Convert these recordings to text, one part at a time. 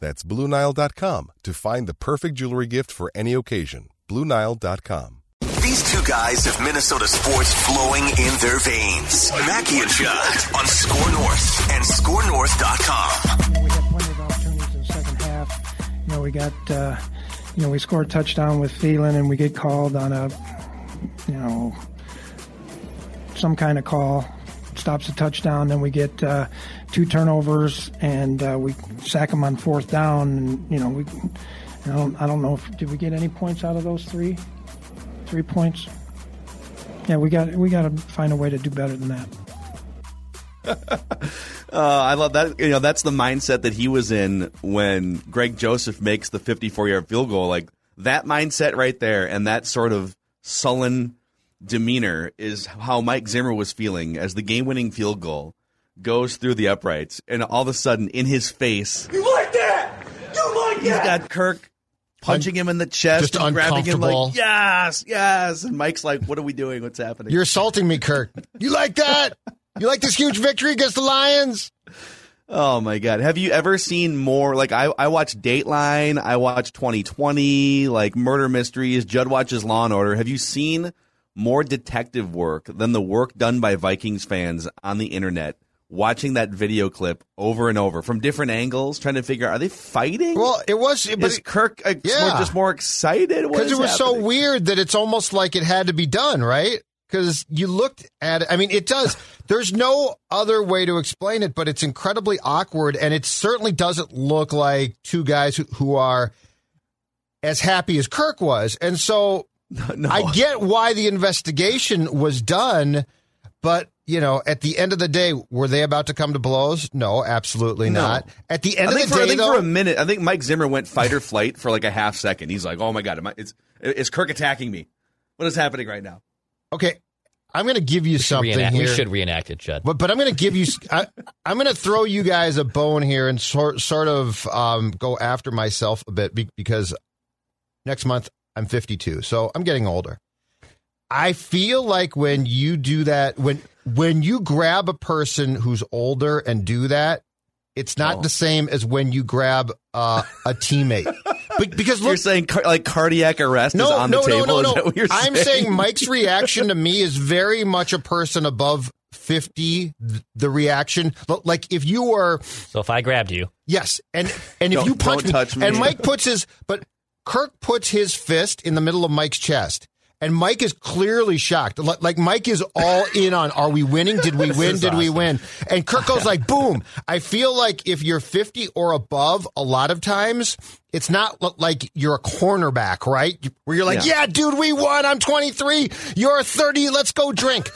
That's BlueNile.com to find the perfect jewelry gift for any occasion. BlueNile.com. These two guys have Minnesota sports flowing in their veins. Mackey and Judd on SKOR North and SKORNorth.com. You know, we had plenty of opportunities in the second half. You know, we got, uh, you know, we scored a touchdown with Thielen, and we get called on a, you know, some kind of call, stops a touchdown. Then we get uh, two turnovers, and uh, we sack them on fourth down. And you know, we, I don't, I don't know if did we get any points out of those three, three points. Yeah, we got, we got to find a way to do better than that. Uh, I love that. You know, that's the mindset that he was in when Greg Joseph makes the 54 yard field goal. Like that mindset right there, and that sort of sullen demeanor is how Mike Zimmer was feeling as the game winning field goal goes through the uprights, and all of a sudden, in his face, You like that? You like he's that? got Kirk punching him in the chest Just and grabbing him uncomfortable. like, yes, yes. And Mike's like, what are we doing? What's happening? You're assaulting me, Kirk. You like that? You like this huge victory against the Lions? Oh my god! Have you ever seen more? Like I, I watch Dateline, I watch 2020, like murder mysteries. Judd watches Law and Order. Have you seen more detective work than the work done by Vikings fans on the internet? Watching that video clip over and over from different angles, trying to figure out are they fighting? Well, it was, but Is Kirk uh, Yeah. more- just more excited? Because it was so weird that it's almost like it had to be done, right? Because you looked at it. I mean, it does. There's no other way to explain it, but it's incredibly awkward, and it certainly doesn't look like two guys who, who are as happy as Kirk was. And so No. I get why the investigation was done, but you know, at the end of the day, were they about to come to blows? No, absolutely No. not. At the end I of think, the for, I day, think though, for a minute, I think Mike Zimmer went fight or flight for like a half second. He's like, "Oh my god, am I, it's, is Kirk attacking me? What is happening right now?" okay, I'm going to give you something Reenact- here. we should reenact it, Judd. But but I'm going to give you. I, I'm going to throw you guys a bone here and sort sort of um, go after myself a bit because next month I'm 52, so I'm getting older. I feel like when you do that, when when you grab a person who's older and do that, it's not Oh. the same as when you grab uh, a teammate. Be- because you're saying car- like cardiac arrest is no, on no, the table. no, Is no, no. what I'm saying? saying Mike's reaction to me is very much a person above 50. The reaction, L- like if you were, So if I grabbed you, yes, and and if you punch don't touch me. and Mike puts his, but Kirk puts his fist in the middle of Mike's chest. And Mike is clearly shocked. Like Mike is all in on, are we winning? Did we win? Did we win? And Kirk goes like, boom. I feel like if you're 50 or above, a lot of times it's not like you're a cornerback, right? Where you're like, Yeah. yeah, dude, we won. I'm 23. You're 30. Let's go drink.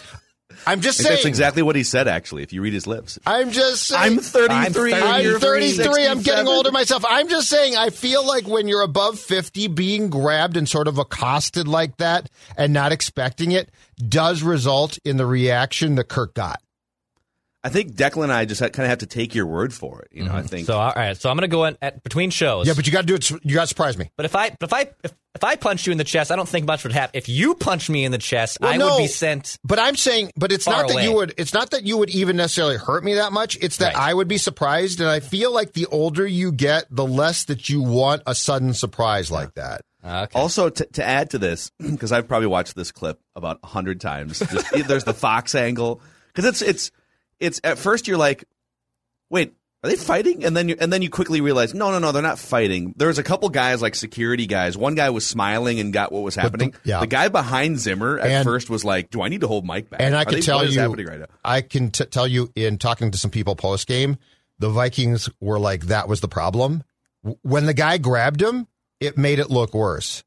I'm just saying. That's exactly what he said. Actually, if you read his lips, I'm just saying. I'm 33. I'm you're 33. I'm getting older myself. I'm just saying, I feel like when you're above 50, being grabbed and sort of accosted like that and not expecting it does result in the reaction that Kirk got. I think Declan and I just kind of have to take your word for it. You know, I mm-hmm. think so all right. So I'm going to go in at between shows. Yeah, but you got to do it. You got to surprise me. But if I but if I if, if I punched you in the chest, I don't think much would happen. If you punched me in the chest, Well, I no, would be sent. But I'm saying, but it's not that you would. It's not that you would even necessarily hurt me that much. It's that Right. I would be surprised, and I feel like the older you get, the less that you want a sudden surprise like that. Okay. Also, to, to add to this, because I've probably watched this clip about a hundred times. Just, there's the Fox angle because it's it's it's at first you're like, wait, are they fighting? And then you, and then you quickly realize, no, no, no, they're not fighting. There's a couple guys like security guys. One guy was smiling and got what was happening. the- yeah. The guy behind Zimmer at And- first was like, do I need to hold Mike back? And I Are can they- tell you, right? I can t- tell you in talking to some people post game, the Vikings were like that was the problem. When the guy grabbed him, it made it look worse.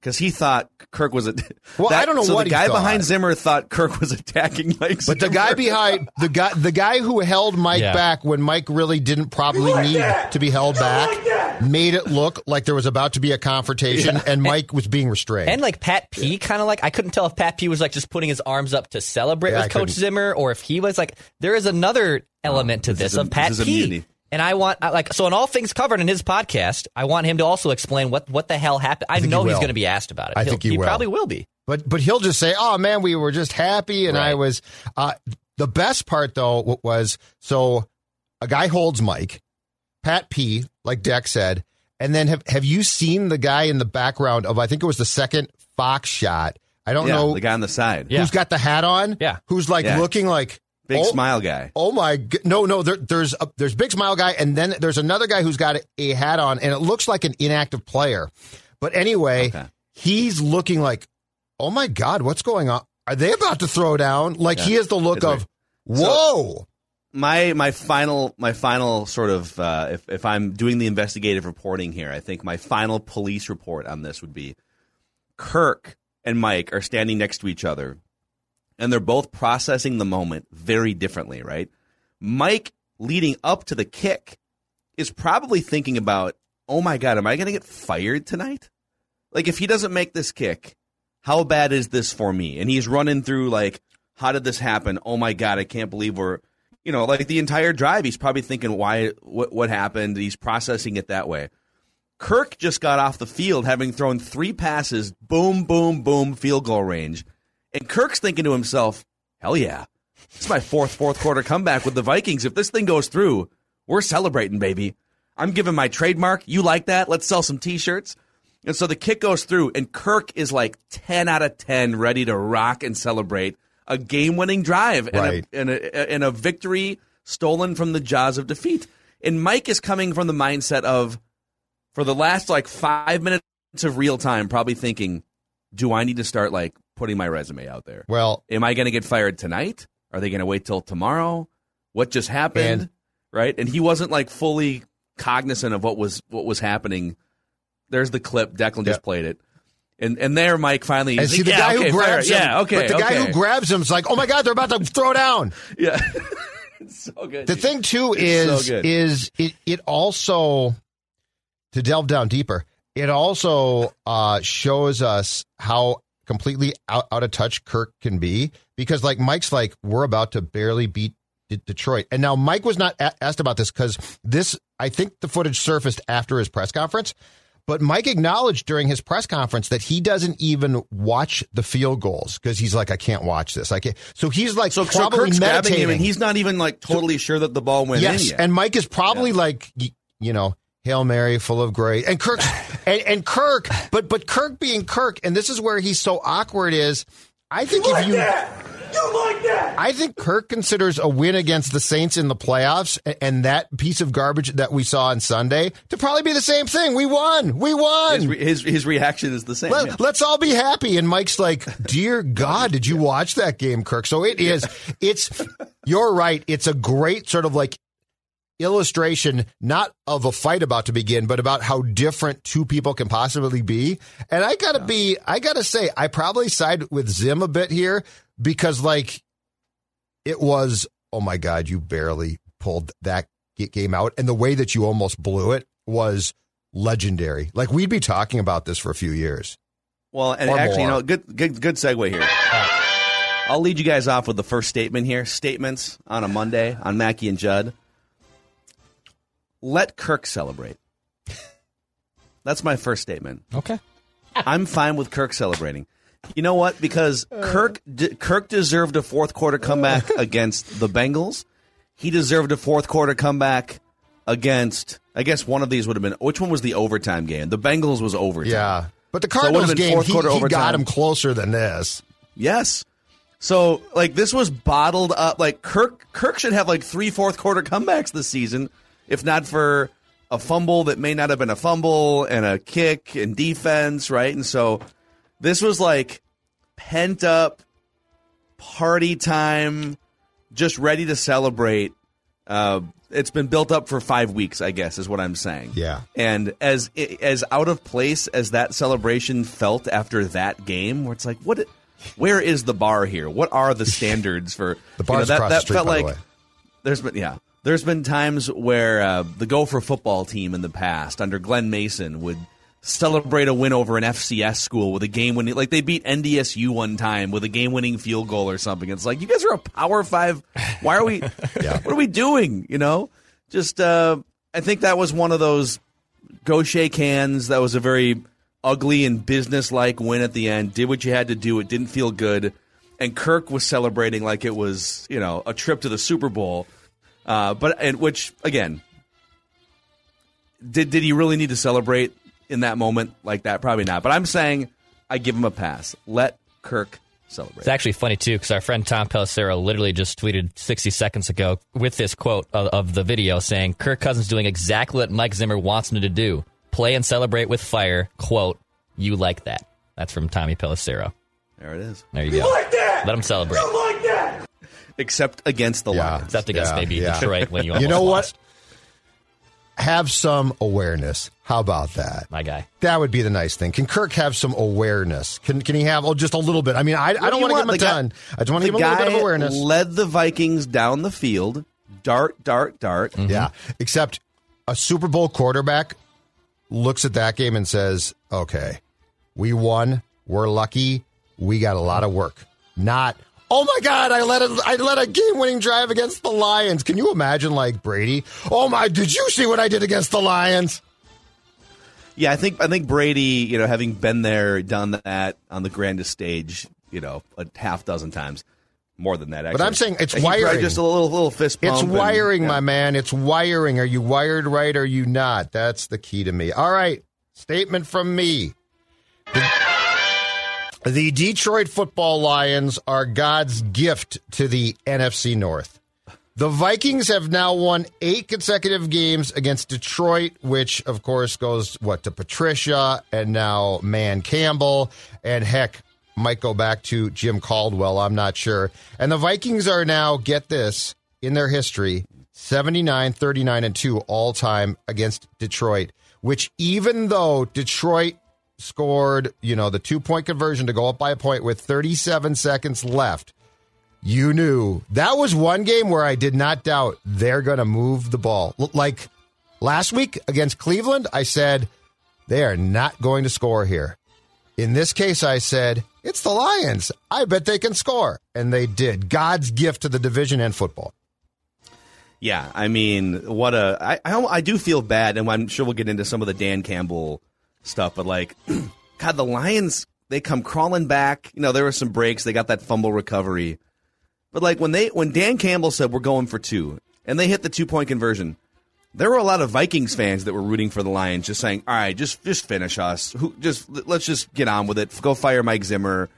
Because he thought Kirk was a. Well, I don't know so what the guy thought. behind Zimmer thought Kirk was attacking Mike. But the guy behind the guy the guy who held Mike Yeah. back when Mike really didn't probably like need that? to be held You back like made it look like there was about to be a confrontation and Mike was being restrained. And like Pat P, kind of like I couldn't tell if Pat P was like just putting his arms up to celebrate Yeah, I with Coach couldn't. Zimmer, or if he was like there is another element to this this, a- of Pat this is a P. mutiny. And I want like so in all things covered in his podcast, I want him to also explain what what the hell happened. I, think know he he's going to be asked about it. I He'll- think he will. probably will be. But but he'll just say, "Oh man, we were just happy," and I was. Uh, the best part though was so a guy holds Mike, Pat P, like Deck said, and then have have you seen the guy in the background of I think it was the second Fox shot. I don't yeah, know the guy on the side, Yeah. who's got the hat on. Yeah. who's like Yeah. looking like big oh, smile guy. Oh my! No, no. There, there's a, there's big smile guy, and then there's another guy who's got a, hat on, and it looks like an inactive player. But anyway, Okay. he's looking like, oh my god, what's going on? Are they about to throw down? Like he has the look It's of, weird. So- whoa. my my final my final sort of uh, if if I'm doing the investigative reporting here, I think my final police report on this would be Kirk and Mike are standing next to each other, and they're both processing the moment very differently. Right, Mike leading up to the kick is probably thinking about, oh my god, am I going to get fired tonight? Like if he doesn't make this kick, how bad is this for me? And he's running through like, how did this happen? Oh my god, I can't believe we're, you know, like the entire drive. He's probably thinking why, what, what happened. He's processing it that way. Kirk just got off the field having thrown three passes, boom, boom, boom, field goal range, and Kirk's thinking to himself, hell yeah, It's my fourth fourth quarter comeback with the Vikings. If this thing goes through, we're celebrating, baby. I'm giving my trademark. You like that? Let's sell some T-shirts. And so the kick goes through, and Kirk is like 10 out of 10, ready to rock and celebrate a game winning drive and, a, and, a, and a victory stolen from the jaws of defeat. And Mike is coming from the mindset of, for the last like five minutes of real time, probably thinking, do I need to start like putting my resume out there? Well, Am I going to get fired tonight? Are they going to wait till tomorrow? What just happened? And- right? And he wasn't like fully cognizant of what was what was happening. There's the clip. Declan just played it. And and there, Mike finally. and see like, the yeah, guy okay, who grabs him. Yeah, okay. But the guy who grabs him is like, oh my god, they're about to throw down. Yeah. it's so good. The dude. thing too It's is so is it it also to delve down deeper. It also uh, shows us how completely out, out of touch Kirk can be because like Mike's like we're about to barely beat D- Detroit, and now Mike was not a- asked about this because this I think the footage surfaced after his press conference. But Mike acknowledged during his press conference that he doesn't even watch the field goals because he's like, I can't watch this. I can't. So he's like so, so probably Kirk's grabbing meditating. him, and he's not even like totally sure that the ball went yes, in yet. and Mike is probably like, you know, Hail Mary, full of grace, and Kirk, and, and Kirk, but but Kirk being Kirk, and this is where he's so awkward. Is I think You if like you, that? You like that? I think Kirk considers a win against the Saints in the playoffs and that piece of garbage that we saw on Sunday to probably be the same thing. We won, we won. his, his his reaction is the same. Let, yeah. Let's all be happy. And Mike's like, Dear God, did you watch that game, Kirk? So it is, it's, you're right. It's a great sort of like illustration, not of a fight about to begin, but about how different two people can possibly be. And I gotta be, I gotta say, I probably side with Zim a bit here because like it was, oh my God, you barely pulled that game out. And the way that you almost blew it was legendary. Like we'd be talking about this for a few years. Well, and Or actually, you know, good good good segue here. I'll lead you guys off with the first statement here. Statements on a Monday on Mackey and Judd. Let Kirk celebrate. That's my first statement. Okay. I'm fine with Kirk celebrating. You know what? Because uh. Kirk de- Kirk deserved a fourth quarter comeback uh. against the Bengals. He deserved a fourth quarter comeback against. I guess one of these would have been. Which one was the overtime game? The Bengals was overtime. Yeah. But the So it would've Cardinals been game, fourth he, quarter he got overtime. him closer than this. Yes. So like this was bottled up. Like Kirk Kirk should have like three fourth quarter comebacks this season if not for a fumble that may not have been a fumble and a kick and defense, right? And so this was like pent up party time, just ready to celebrate. Uh, it's been built up for five weeks, I guess, is what I'm saying. Yeah. And as as out of place as that celebration felt after that game, where it's like, what? Where is the bar here? What are the standards for The bar's you know, that? that felt like there's been yeah. There's been times where uh, the Gopher football team in the past under Glen Mason would celebrate a win over an FCS school with a game winning like they beat NDSU one time with a game winning field goal or something. It's like you guys are a power five. Why are we Yeah. what are we doing? You know? Just uh I think that was one of those go shake hands. That was a very ugly and business like win at the end. Did what you had to do. It didn't feel good. And Kirk was celebrating like it was, you know, a trip to the Super Bowl. Uh, but and which again, did did he really need to celebrate in that moment like that? Probably not. But I'm saying I give him a pass. Let Kirk celebrate. It's actually funny too because our friend Tom Pelissero literally just tweeted 60 seconds ago with this quote of, of the video saying Kirk Cousins doing exactly what Mike Zimmer wants him to do: play and celebrate with fire. Quote: You like that? That's from Tommy Pelissero. There it is. There you go. like that? Let him celebrate. You like that? Except against the Yeah. Lions. Except against Yeah, maybe yeah. Detroit when you You almost know what? Have some awareness. How about that? My guy. That would be the nice thing. Can Kirk have some awareness? Can can he have oh, just a little bit? I mean, I, I don't do want to give him a The guy- ton. I just want to the give him a little bit of awareness. Led the Vikings down the field. Dart, dart, dart. Mm-hmm. Yeah. Except a Super Bowl quarterback looks at that game and says, okay, we won. We're lucky. We got a lot of work. Not, oh my God, I led a, I led a game winning drive against the Lions. Can you imagine, like Brady? Oh my, did you see what I did against the Lions? Yeah, I think I think Brady, you know, having been there, done that on the grandest stage, you know, a half dozen times, more than that. Actually. But I'm saying it's wiring. Just a little little fist. It's and- wiring, yeah. my man. It's wiring. Are you wired right? Or are you not? That's the key to me. All right. Statement from me. The, the Detroit football Lions are God's gift to the NFC North. The Vikings have now won eight consecutive games against Detroit, which of course goes what to Patricia and now Dan Campbell and heck might go back to Jim Caldwell. I'm not sure. And the Vikings are now get this in their history 79, 39 and 2 all time against Detroit, which even though Detroit scored, you know, the two point conversion to go up by a point with 37 seconds left, you knew that was one game where I did not doubt they're going to move the ball. Like last week against Cleveland, I said they are not going to score here. In this case, I said it's the Lions. I bet they can score, and they did. God's gift to the division and football. Yeah, I mean, what a I, I I do feel bad, and I'm sure we'll get into some of the Dan Campbell stuff. But like, God, the Lions they come crawling back. You know, there were some breaks. They got that fumble recovery, but like when they when Dan Campbell said we're going for two, and they hit the two point conversion, there were a lot of Vikings fans that were rooting for the Lions, just saying, "All right, just just finish us. Who just let's just get on with it. Go fire Mike Zimmer."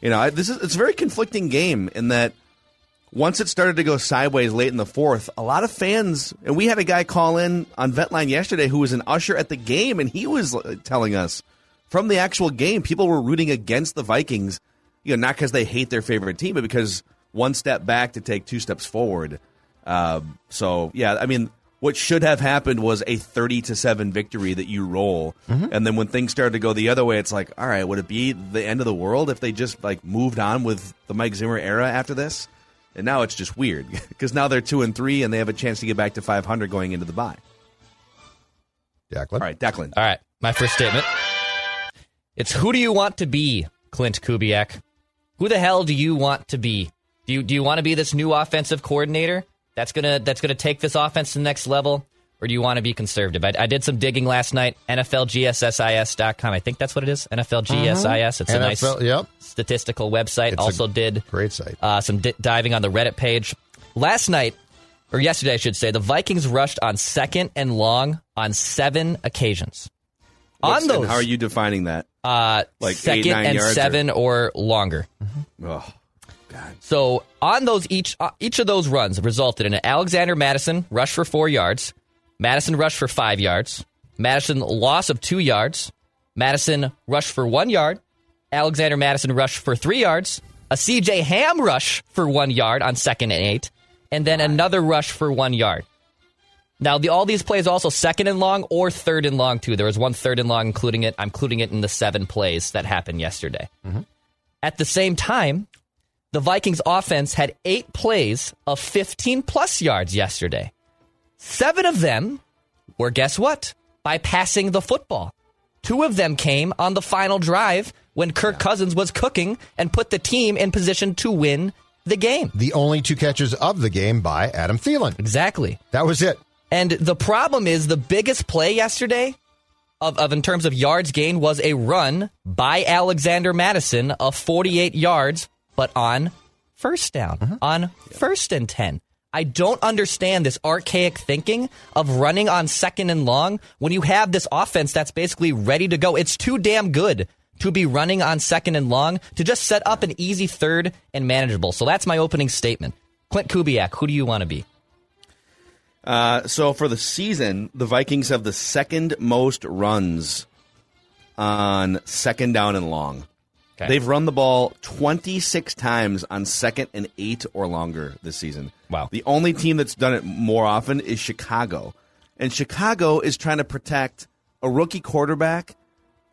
You know, I, this is it's a very conflicting game in that once it started to go sideways late in the fourth, a lot of fans, and we had a guy call in on Vetline yesterday who was an usher at the game, and he was uh, telling us from the actual game, people were rooting against the Vikings, you know, not because they hate their favorite team, but because one step back to take two steps forward. Uh, so, yeah, I mean, what should have happened was a 30 to 7 victory that you roll. And then when things started to go the other way, it's like, all right, would it be the end of the world if they just like moved on with the Mike Zimmer era after this? And now it's just weird because now they're two and three, and they have a chance to get back to 500 going into the bye. Declan. All right, Declan. All right, my first statement. It's who do you want to be, Clint Kubiak? Who the hell do you want to be? Do you do you want to be this new offensive coordinator that's gonna that's gonna take this offense to the next level, or do you want to be conservative? I, I did some digging last night. NFLGSSIS.com. I think that's what it is. NFLGSIS. It's a nice NFL, yep. statistical website. It's a also did Great site. uh, some di- diving on the Reddit page. Last night, or yesterday, I should say, the Vikings rushed on second and long on seven occasions. What's- on those, and how are you defining that? uh, like eight, second nine and yards or- seven or, longer. Oh, God. So on those each uh, each of those runs resulted in an Alexander Mattison rush for four yards, Mattison rushed for five yards. Mattison loss of two yards. Mattison rushed for one yard. Alexander Mattison rushed for three yards. A CJ Ham rush for one yard on second and eight. And then another rush for one yard. Now, the, all these plays also second and long or third and long, too. There was one third and long, including it. I'm including it in the seven plays that happened yesterday. Mm-hmm. At the same time, the Vikings offense had eight plays of 15 plus yards yesterday. Seven of them were, guess what? By passing the football. Two of them came on the final drive when Kirk Cousins was cooking and put the team in position to win the game. The only two catches of the game by Adam Thielen. Exactly. That was it. And the problem is the biggest play yesterday of, of in terms of yards gained was a run by Alexander Mattison of 48 yards, but on first down, uh-huh. on first and 10. I don't understand this archaic thinking of running on second and long when you have this offense that's basically ready to go. It's too damn good to be running on second and long to just set up an easy third and manageable. So that's my opening statement. Clint Kubiak, who do you want to be? Uh, so for the season, the Vikings have the second most runs on second down and long. Okay. They've run the ball 26 times on second and eight or longer this season. Wow. The only team that's done it more often is Chicago. And Chicago is trying to protect a rookie quarterback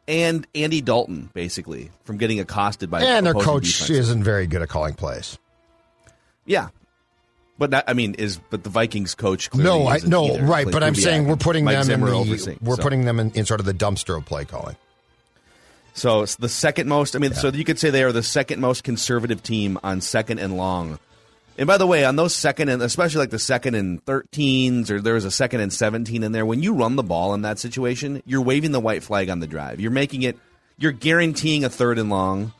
and Andy Dalton, basically, from getting accosted by And their coach defenses. isn't very good at calling plays. Yeah. But that, I mean, is but the Vikings coach? Clearly No, I isn't no, either. right. Clint But I'm saying we're putting Mike them Zimmer in the overseeing, we're so. putting them in, in sort of the dumpster of play calling. So it's the second most. I mean, so you could say they are the second most conservative team on second and long. And by the way, on those second and especially like the second and thirteens, or there was a second and seventeen in there. When you run the ball in that situation, you're waving the white flag on the drive. You're making it. You're guaranteeing a third and long.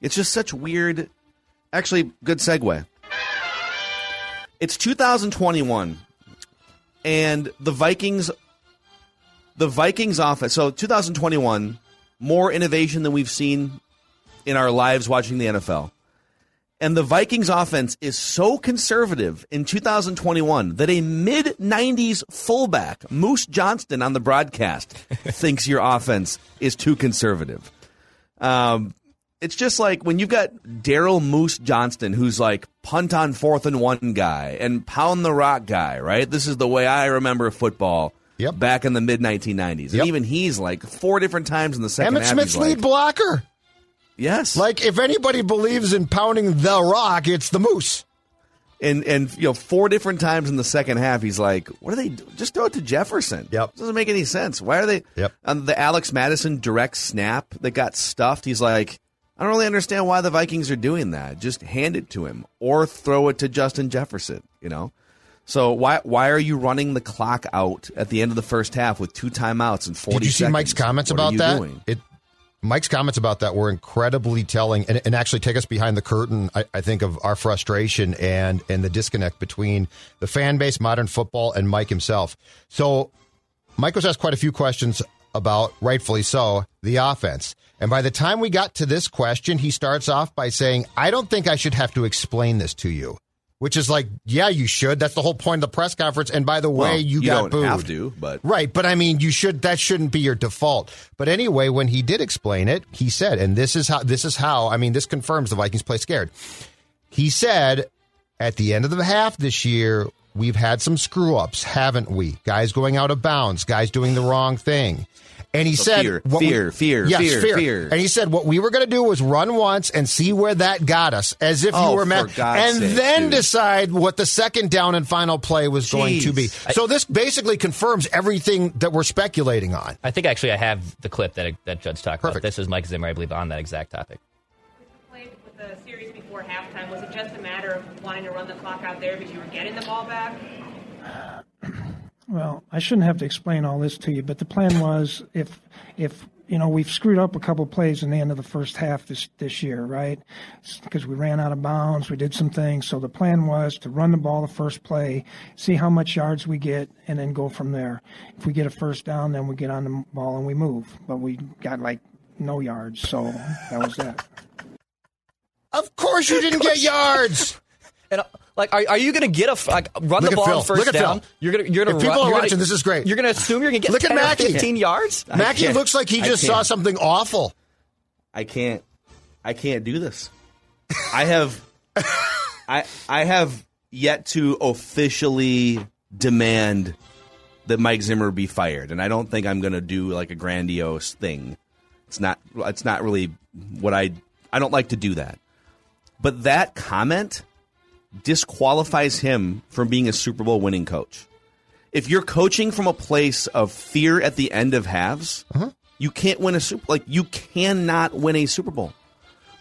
It's just such weird. Actually, good segue. It's 2021, and the Vikings the Vikings offense. So 2021, more innovation than we've seen in our lives watching the NFL. And the Vikings offense is so conservative in 2021 that a mid 90s fullback, Moose Johnston on the broadcast, thinks your offense is too conservative. Um, it's just like when you've got Daryl Moose Johnston, who's like punt on fourth and one guy and pound the rock guy, right? This is the way I remember football Yep. back in the mid 1990s. Yep. And even he's like four different times in the second Emmitt half. Smith's he's lead blocker. yes. Like if anybody believes in pounding the rock, it's the moose. and and you know four different times in the second half he's like what are they do? just throw it to jefferson Yep. doesn't make any sense why are they Yep. on the alex mattison direct snap that got stuffed he's like i don't really understand why the vikings are doing that just hand it to him or throw it to justin jefferson you know so why why are you running the clock out at the end of the first half with two timeouts and 40 Did you see seconds? Mike's comments What about that? doing? It Mike's comments about that were incredibly telling and, and actually take us behind the curtain, I, I think, of our frustration and and the disconnect between the fan base, modern football, and Mike himself. So Mike was asked quite a few questions about, rightfully so, the offense. And by the time we got to this question, he starts off by saying, I don't think I should have to explain this to you. Which is like, yeah, you should. That's the whole point of the press conference. And by the way, Well, you, you got don't booed. have to, but- Right, but I mean, you should. That shouldn't be your default. But anyway, when he did explain it, he said, and this is how. This is how. I mean, this confirms the Vikings play scared. He said, at the end of the half this year, we've had some screw ups, haven't we? Guys going out of bounds, guys doing the wrong thing. And he So said, fear, what we- fear, fear, yes, fear, fear. And he said, what we were going to do was run once and see where that got us, as if Oh, you were for mad, God's and sake, then dude. decide what the second down and final play was going to be. Jeez. So this basically confirms everything that we're speculating on. I think actually I have the clip that that Judd's talking Perfect. about. This is Mike Zimmer, I believe, on that exact topic. played with the series before halftime, was it just a matter of wanting to run the clock out there because you were getting the ball back? Well, I shouldn't have to explain all this to you, but the plan was if if you know we've screwed up a couple plays in the end of the first half this this year, right? Because we ran out of bounds, we did some things. So the plan was to run the ball the first play, see how much yards we get, and then go from there. If we get a first down, then we get on the ball and we move. But we got like no yards, so that was that. Of course, you didn't get yards. And uh, like Like, are, are you going to get a like run Look the ball Phil. on first Look at down? Phil. You're gonna you're gonna If people run, are watching, gonna, this is great. You're gonna assume you're gonna get Look at 10 or Mackey. 15 yards. Mackey looks like he just saw something awful. I can't. I can't do this. I have. I I have yet to officially demand that Mike Zimmer be fired, and I don't think I'm going to do like a grandiose thing. It's not. It's not really what I. I don't like to do that. But that comment disqualifies him from being a Super Bowl winning coach. If you're coaching from a place of fear at the end of halves, uh-huh. you can't win a super. Like you cannot win a Super Bowl.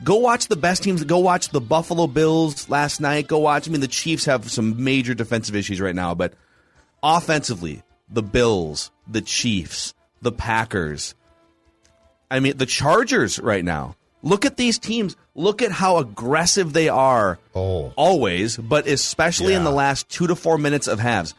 Go watch the best teams. Go watch the Buffalo Bills last night. Go watch. I mean, the Chiefs have some major defensive issues right now, but offensively, the Bills, the Chiefs, the Packers. I mean, the Chargers right now. Look at these teams. Look at how aggressive they are. Oh. Always, but especially in the last two to four minutes of halves.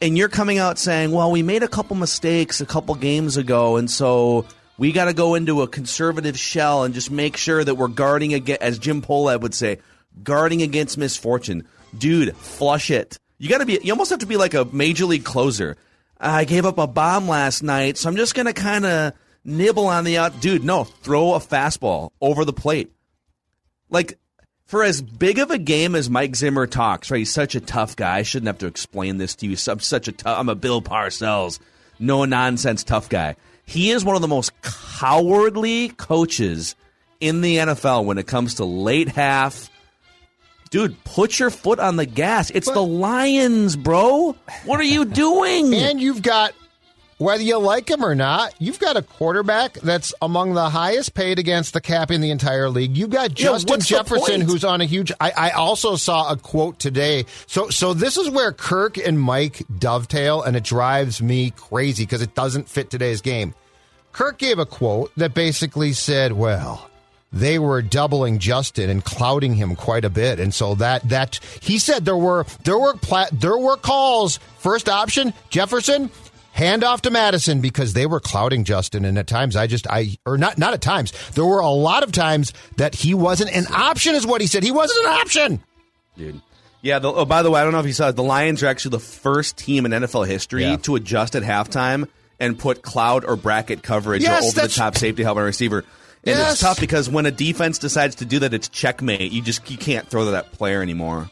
And you're coming out saying, well, we made a couple mistakes a couple games ago, and so we got to go into a conservative shell and just make sure that we're guarding against, as Jim Polad would say, guarding against misfortune. Dude, flush it. You got to be, you almost have to be like a major league closer. I gave up a bomb last night, so I'm just going to kind of nibble on the out. Dude, no, throw a fastball over the plate. Like, for as big of a game as Mike Zimmer talks, right? He's such a tough guy. I shouldn't have to explain this to you. I'm such a tough, I'm a Bill Parcells, no nonsense tough guy. He is one of the most cowardly coaches in the NFL when it comes to late half. Dude, put your foot on the gas. It's the Lions, bro. What are you doing? And you've got, whether you like him or not, you've got a quarterback that's among the highest paid against the cap in the entire league. You've got Justin the Jefferson, who's on a huge. I, I also saw a quote today. So, so this is where Kirk and Mike dovetail, and it drives me crazy because it doesn't fit today's game. Kirk gave a quote that basically said, "Well." They were doubling Justin and clouding him quite a bit, and so that that he said there were there were pla- there were calls. First option Jefferson, hand off to Mattison because they were clouding Justin, and at times I just I or not not at times there were a lot of times that he wasn't an option, is what he said. He wasn't an option. dude. Yeah. The, oh, by the way, I don't know if you saw it. The Lions are actually the first team in NFL history Yeah. to adjust at halftime and put cloud or bracket coverage Yes, or over the top safety help on a receiver. And Yes. it's tough because when a defense decides to do that, it's checkmate. You just you can't throw to that player anymore.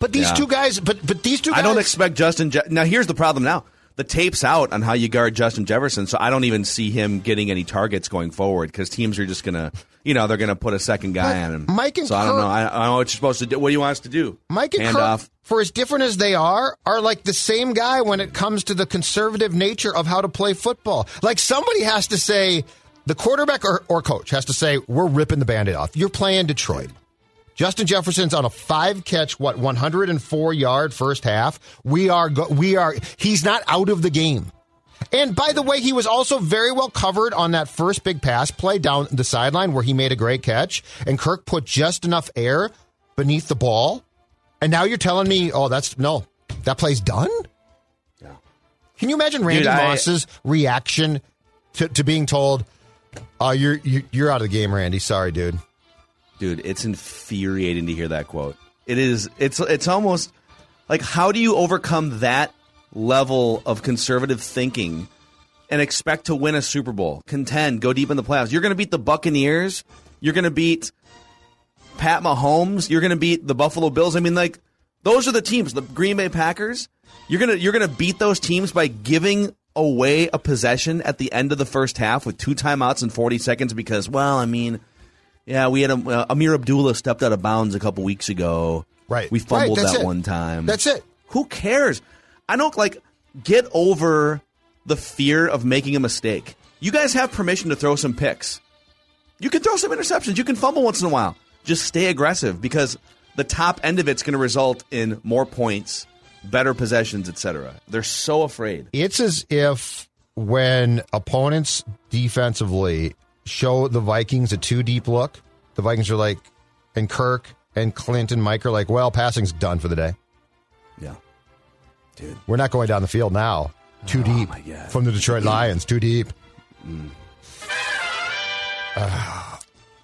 But these Yeah. two guys, but but these two guys, I don't expect Justin. Je- now here's the problem. Now the tape's out on how you guard Justin Jefferson, so I don't even see him getting any targets going forward because teams are just gonna, you know, they're gonna put a second guy on him. Mike and so I don't know. I, I don't know what you're supposed to do. What do you want us to do? Mike and Hand Kirk, off. for as different as they are, are like the same guy when it comes to the conservative nature of how to play football. Like somebody has to say, the quarterback or, or coach has to say, we're ripping the band-aid off. You're playing Detroit. Justin Jefferson's on a five catch, what, 104 yard first half. We are, go- we are, he's not out of the game. And by the way, he was also very well covered on that first big pass play down the sideline where he made a great catch. And Kirk put just enough air beneath the ball. And now you're telling me, oh, that's no, that play's done? Yeah. Can you imagine Randy Dude, I- Moss's reaction to, to being told, oh, you're, you're, you're out of the game, Randy. Sorry, dude. Dude it's infuriating to hear that quote. It is it's it's almost like how do you overcome that level of conservative thinking and expect to win a super bowl contend go deep in the playoffs? You're going to beat the buccaneers. You're going to beat pat mahomes. You're going to beat the buffalo bills. I mean like those are the teams the green bay packers. You're to you're to beat those teams by giving away a possession at the end of the first half with two timeouts and 40 seconds because well i mean yeah, we had a, uh, Ameer Abdullah stepped out of bounds a couple weeks ago. Right. We fumbled Right, that it. one time. That's it. Who cares? I don't like get over the fear of making a mistake. You guys have permission to throw some picks. You can throw some interceptions. You can fumble once in a while. Just stay aggressive because the top end of it's going to result in more points, better possessions, etc. They're so afraid. It's as if when opponents defensively show the Vikings a too deep look, the Vikings are like, and Kirk and Clint and Mike are like, well, passing's done for the day. Yeah. Dude. We're not going down the field now. Too deep Oh, my God. from the Detroit Lions. Too deep. I,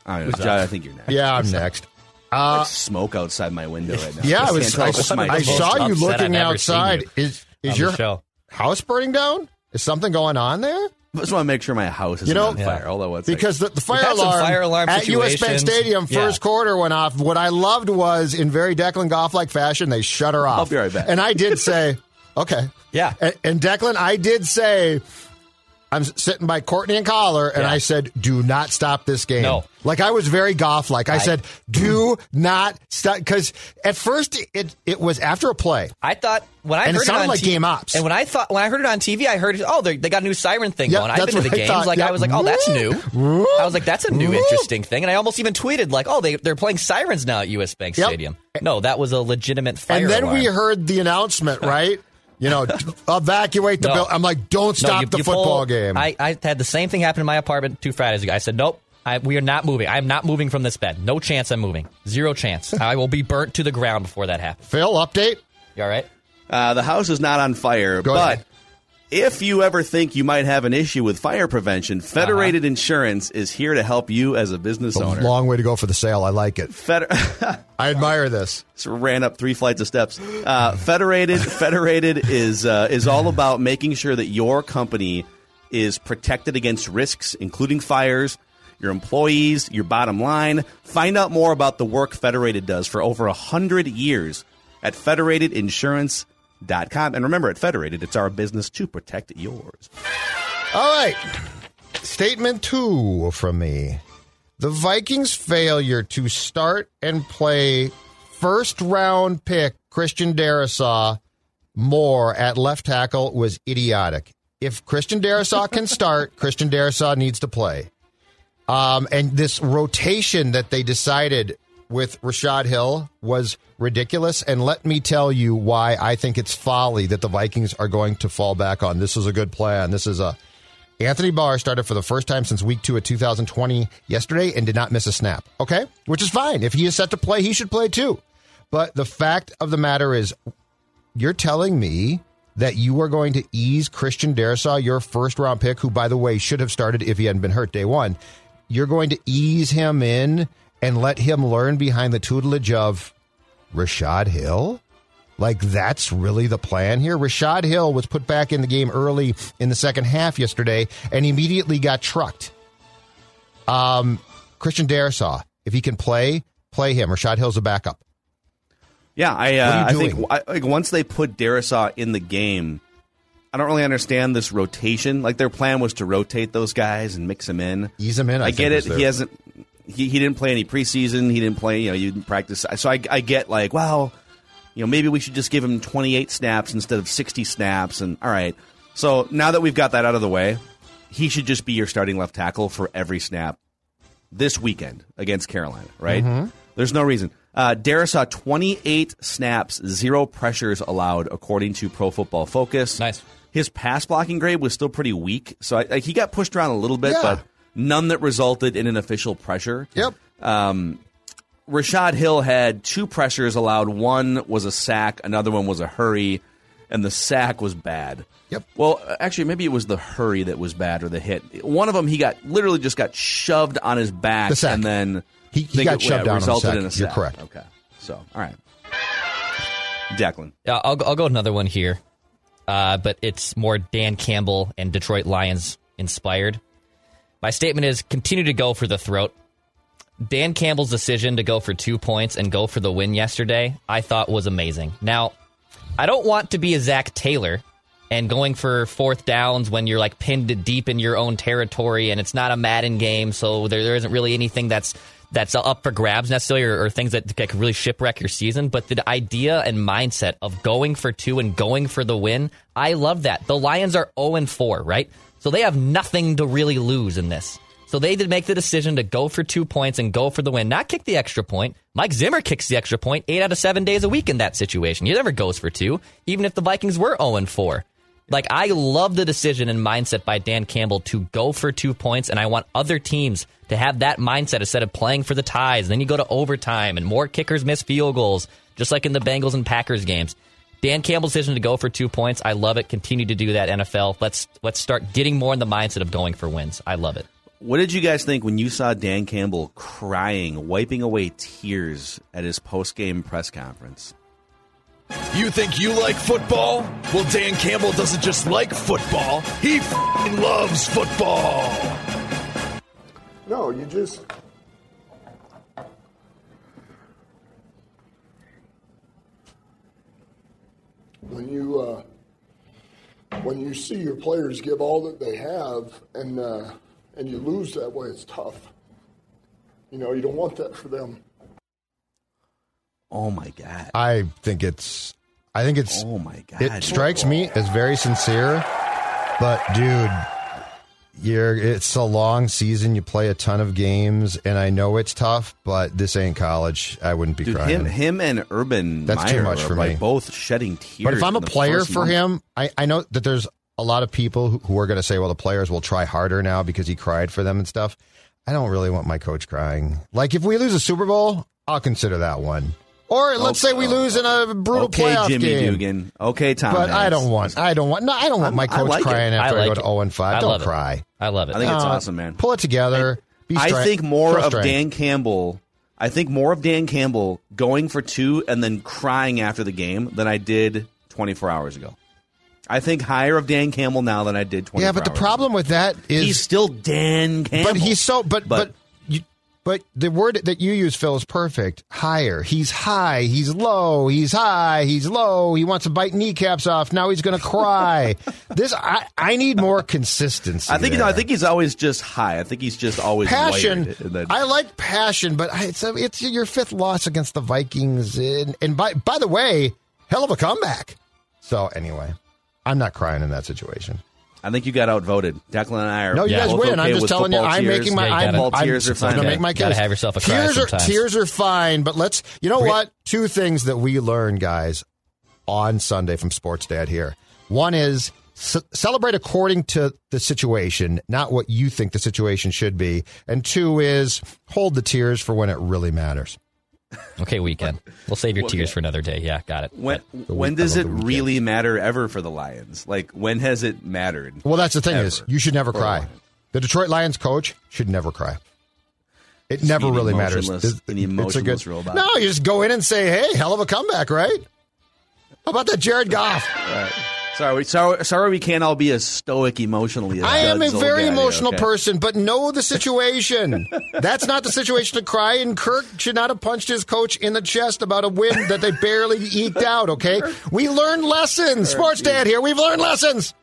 don't know, Jai, I think you're next. Yeah, I'm next. Uh, smoke outside my window right now. yeah, I was. I, if it's my I saw you looking I've ever seen outside. you Is on is the your show. house burning down? Is something going on there? I just want to make sure my house is You know, on fire. Hold on one second. Because the, the fire alarm, fire alarm at US Bank situations. Stadium Yeah. first quarter went off. What I loved was in very Declan Goff like fashion, they shut her off. I'll be right back. And I did say, okay. Yeah. And, and Declan, I did say, I'm sitting by Courtney and Collar, and Yeah. I said, do not stop this game. No. Like I was very golf like. I, said, do not stop. Because at first it, it was after a play. I thought when I And it heard sounded on like T- game ops. and when I thought when I heard it on TV, I heard oh they, they got a new siren thing Yep, going. I've been to the I games, thought. like I was like oh that's new. I was like that's a new interesting thing, and I almost even tweeted like oh they they're playing sirens now at US Bank Yep. Stadium. No, that was a legitimate fire and then alarm. we heard the announcement, right? You know, evacuate the No. building. I'm like, don't No, stop you- the you football pull- game. I, I had the same thing happen in my apartment two Fridays ago. I said nope. I, we are not moving. I'm not moving from this bed. No chance I'm moving. Zero chance. I will be burnt to the ground before that happens. Phil, update. You all right? Uh, the house is not on fire, Go but ahead. If you ever think you might have an issue with fire prevention, Uh-huh. Federated Insurance is here to help you as a business owner. Long way to go for the sale. I like it. Feder- I admire this. Just ran up three flights of steps. Uh, Federated Federated is uh, is all about making sure that your company is protected against risks, including fires. Your employees, your bottom line. Find out more about the work Federated does for over a hundred years at federatedinsurance.com. And remember, at Federated, it's our business to protect yours. All right. Statement two from me. The Vikings' failure to start and play first round pick Christian Darrisaw more at left tackle was idiotic. If Christian Darrisaw can start, Christian Darrisaw needs to play. Um, and this rotation that they decided with Rashod Hill was ridiculous. And let me tell you why I think it's folly that the Vikings are going to fall back on. This is a good plan. This is a Anthony Barr started for the first time since week two of 2020 yesterday and did not miss a snap. Okay, which is fine. If he is set to play, he should play too. But the fact of the matter is, you're telling me that you are going to ease Christian Darrisaw, your first round pick, who, by the way, should have started if he hadn't been hurt day one. You're going to ease him in and let him learn behind the tutelage of Rashod Hill? Like, that's really the plan here? Rashod Hill was put back in the game early in the second half yesterday and immediately got trucked. Um, Christian Darrisaw, if he can play, play him. Rashod Hill's a backup. Yeah, I, uh, I think? I, like once they put Darrisaw in the game, I don't really understand this rotation. Like their plan was to rotate those guys and mix them in. Ease him in. I, I, get it. He hasn't. He, he didn't play any preseason. He didn't play. You know, you didn't practice. So I, I get like, well, you know, maybe we should just give him 28 snaps instead of 60 snaps. And all right. So now that we've got that out of the way, he should just be your starting left tackle for every snap this weekend against Carolina. Right? Mm-hmm. There's no reason. Uh, Darrisaw 28 snaps, zero pressures allowed, according to Pro Football Focus. Nice. His pass blocking grade was still pretty weak, so I, like, he got pushed around a little bit, Yeah. but none that resulted in an official pressure. Yep. Um, Rashod Hill had two pressures allowed. One was a sack, another one was a hurry, and the sack was bad. Yep. Well, actually, maybe it was the hurry that was bad or the hit. One of them, he got literally just got shoved on his back, The sack. and then He- he they got yeah, shoved down on the resulted sack. in a sack. You're sack. correct. Okay, so all right, Declan. Yeah, I'll, go- I'll go another one here, uh, but it's more Dan Campbell and Detroit Lions inspired. My statement is continue to go for the throat. Dan Campbell's decision to go for two points and go for the win yesterday, I thought was amazing. Now, I don't want to be a Zac Taylor and going for fourth downs when you're like pinned deep in your own territory and it's not a Madden game, so there, there isn't really anything that's that's up for grabs necessarily or, or things that, that could really shipwreck your season. But the idea and mindset of going for two and going for the win, I love that. The Lions are 0 4, right? So they have nothing to really lose in this. So they did make the decision to go for two points and go for the win, not kick the extra point. Mike Zimmer kicks the extra point eight out of seven days a week in that situation. He never goes for two, even if the Vikings were 0 4. Like, I love the decision and mindset by Dan Campbell to go for two points, and I want other teams to have that mindset instead of playing for the ties. And Then you go to overtime, and more kickers miss field goals, just like in the Bengals and Packers games. Dan Campbell's decision to go for two points, I love it. Continue to do that, NFL. Let's let's start getting more in the mindset of going for wins. I love it. What did you guys think when you saw Dan Campbell crying, wiping away tears at his post game press conference? You think you like football? Well, Dan Campbell doesn't just like football, he f***ing loves football. No, you just. When you uh, when you see your players give all that they have and uh, and you lose that way, it's tough. You know, you don't want that for them. Oh my god! I think it's. I think it's. Oh my god! It strikes me as very sincere, but dude, you're. It's a long season. You play a ton of games, and I know it's tough, but this ain't college. I wouldn't be Dude, crying. him, him and Urban That's too much are, for like, me. both shedding tears. But if I'm a player for month. him, I, I know that there's a lot of people who, who are going to say, well, the players will try harder now because he cried for them and stuff. I don't really want my coach crying. Like, if we lose a Super Bowl, I'll consider that one. Or let's say we lose in a brutal okay, playoff Jimmy game. Dugan. Okay, Tom. But I don't want. I don't want. No, I don't want my I'm- I coach like crying I after I, like go to it. zero and five. I Don't love it. cry. I love it. I think it's Uh, awesome, man. Pull it together. Be I think more of. Dan Campbell. I think more of Dan Campbell going for two and then crying after the game than I did 24 hours ago. I think higher of Dan Campbell now than I did 24 Yeah, but the hours problem with that is He's still Dan Campbell. But he's so. But But- but you, but the word that you use, Phil, is perfect. Higher. He's high. He's low. He's high. He's low. He wants to bite kneecaps off. Now he's going to cry. this I I need more consistency. I think you know. I think he's always just high. I think he's just always passion. then- I like passion, but I- it's a, it's your fifth loss against the Vikings, and, and by by the way, hell of a comeback. So anyway, I'm not crying in that situation. I think you got outvoted. Declan and I are No, you both guys win. okay I'm just telling you, football I'm tears. making my. Yeah, you I'm, I'm, tears are I'm fine. gonna make my Gotta have yourself a cry tears are tears are fine, but let's. You know what? Two things that we learned, guys, on Sunday from Sports Dad here. One is c- celebrate according to the situation, not what you think the situation should be, and two is hold the tears for when it really matters. Okay, weekend. We'll save your tears for another day. Yeah, got it. When The when does it love the weekend. really matter ever for the Lions? Like when has it mattered? Well, that's the thing is you should never For cry. The Detroit Lions coach should never cry. It Just never really matters. It's- an it's a emotionless good- robot. No, you just go in and say, "Hey, hell of a comeback, right?" How about that, Jared Goff? Sorry, we, sorry, sorry, we can't all be as stoic emotionally. As I am a Judd's old very guy. emotional Okay. person, but know the situation. That's not the situation to cry. And Kirk should not have punched his coach in the chest about a win that they barely eked out. Okay, we learned lessons. Sports Dad here. We've learned lessons.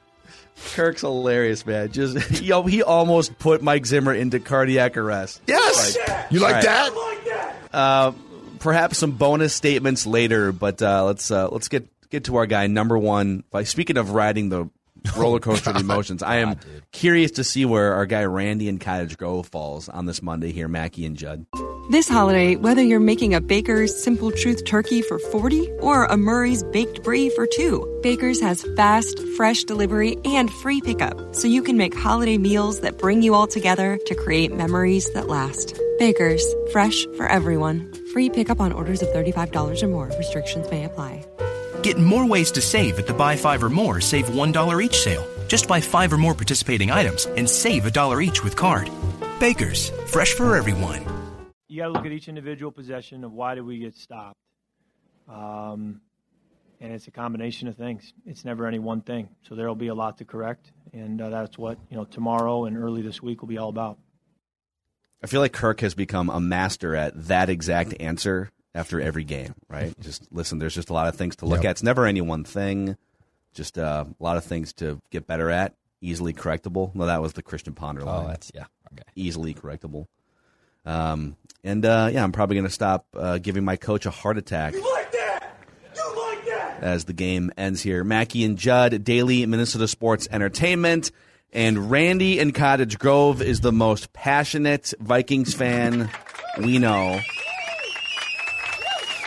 Kirk's hilarious, man. Just yo, he almost put Mike Zimmer into cardiac arrest. Yes, Like, you like all right. that? Like that. Uh, perhaps some bonus statements later, but uh, let's uh, let's get get to our guy number one. By speaking of riding the roller coaster of emotions, I am curious to see where our guy Randy in Cottage Grove falls on this Monday here, Mackey and Judd. This holiday, whether you're making a Baker's Simple Truth turkey for 40 or a Murray's Baked Brie for 2, Baker's has fast, fresh delivery and free pickup, so you can make holiday meals that bring you all together to create memories that last. Baker's, fresh for everyone. Free pickup on orders of $35 or more. Restrictions may apply. Get more ways to save at the Buy Five or More Save $1 each sale. Just buy five or more participating items and save a dollar each with card. Baker's, fresh for everyone. you got to look at each individual possession of why did we get stopped. Um, and it's a combination of things. It's never any one thing. So there will be a lot to correct, and uh, that's what you know tomorrow and early this week will be all about. I feel like Kirk has become a master at that exact answer after every game, right? Just listen, there's just a lot of things to look Yep. at. It's never any one thing, just uh, a lot of things to get better at, easily correctable. No, that was the Christian Ponder line. Oh, that's yeah. Okay. Easily correctable. Um, and uh, yeah, I'm probably going to stop uh, giving my coach a heart attack You like that. You like that. as the game ends here. Mackey and Judd, daily Minnesota sports entertainment. And Randy in Cottage Grove is the most passionate Vikings fan we know.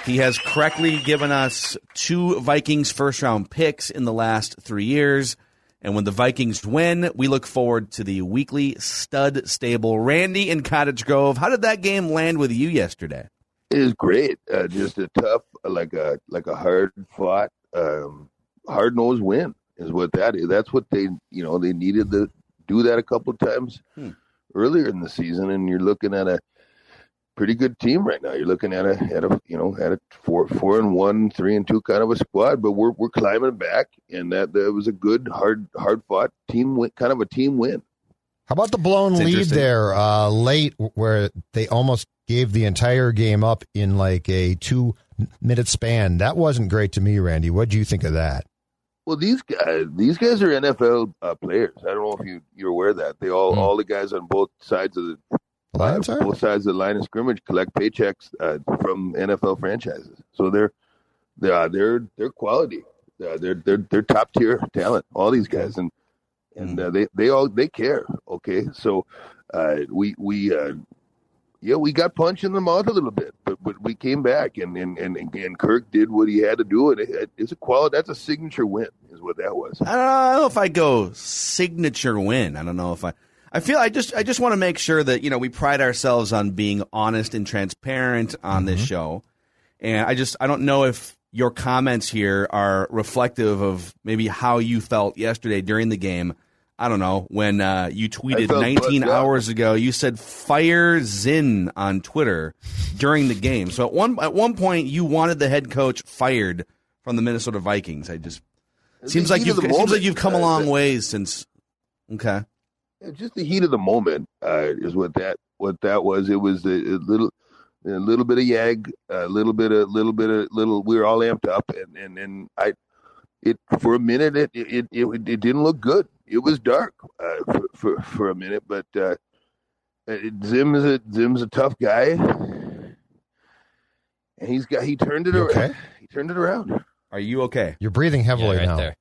He has correctly given us two Vikings first round picks in the last three years. And when the Vikings win, we look forward to the weekly stud stable. Randy in Cottage Grove, how did that game land with you yesterday? It was great. Uh, just a tough, like a like a hard fought, um, hard nosed win is what that is. That's what they, you know, they needed to do that a couple of times. Hmm. earlier in the season, and you're looking at a pretty good team right now. You're looking at a at a you know at a four four and one, three and two kind of a squad, but we're we're climbing back, and that that was a good hard hard fought team win, kind of a team win. How about the blown It's lead there uh, late, where they almost gave the entire game up in like a two minute span? That wasn't great to me, Randy. What do you think of that? Well, these guys, these guys are NFL uh, players. I don't know if you you're aware of that they all all the guys on both sides of the Uh, both sides of the line of scrimmage collect paychecks uh, from NFL franchises. So they're they're they're they're quality. Uh, they're they're they're top tier talent. All these guys and and uh, they they all they care. Okay, so uh, we we uh, yeah we got punched in the mouth a little bit, but but we came back and and and, and Kirk did what he had to do. And it, it's a quality. That's a signature win, is what that was. I don't, know, I don't know if I go signature win. I don't know if I. I feel I just I just want to make sure that you know we pride ourselves on being honest and transparent on this show, and I just I don't know if your comments here are reflective of maybe how you felt yesterday during the game. I don't know when uh, you tweeted 19 bugged out. hours ago. You said fire Zim on Twitter during the game. So at one at one point you wanted the head coach fired from the Minnesota Vikings. I just It's seems like you've of the it seems like you've come a Uh, long that- ways since. Okay. Yeah, just the heat of the moment uh, is what that what that was. It was a, a little a little bit of yag, a little bit of little bit of little. We were all amped up, and and, and I it for a minute it it, it it didn't look good. It was dark uh, for, for for a minute, but uh, it, Zim is a Zim's a tough guy, and he's got he turned it You around. He turned it around. Are you okay? You're breathing heavily right now. there.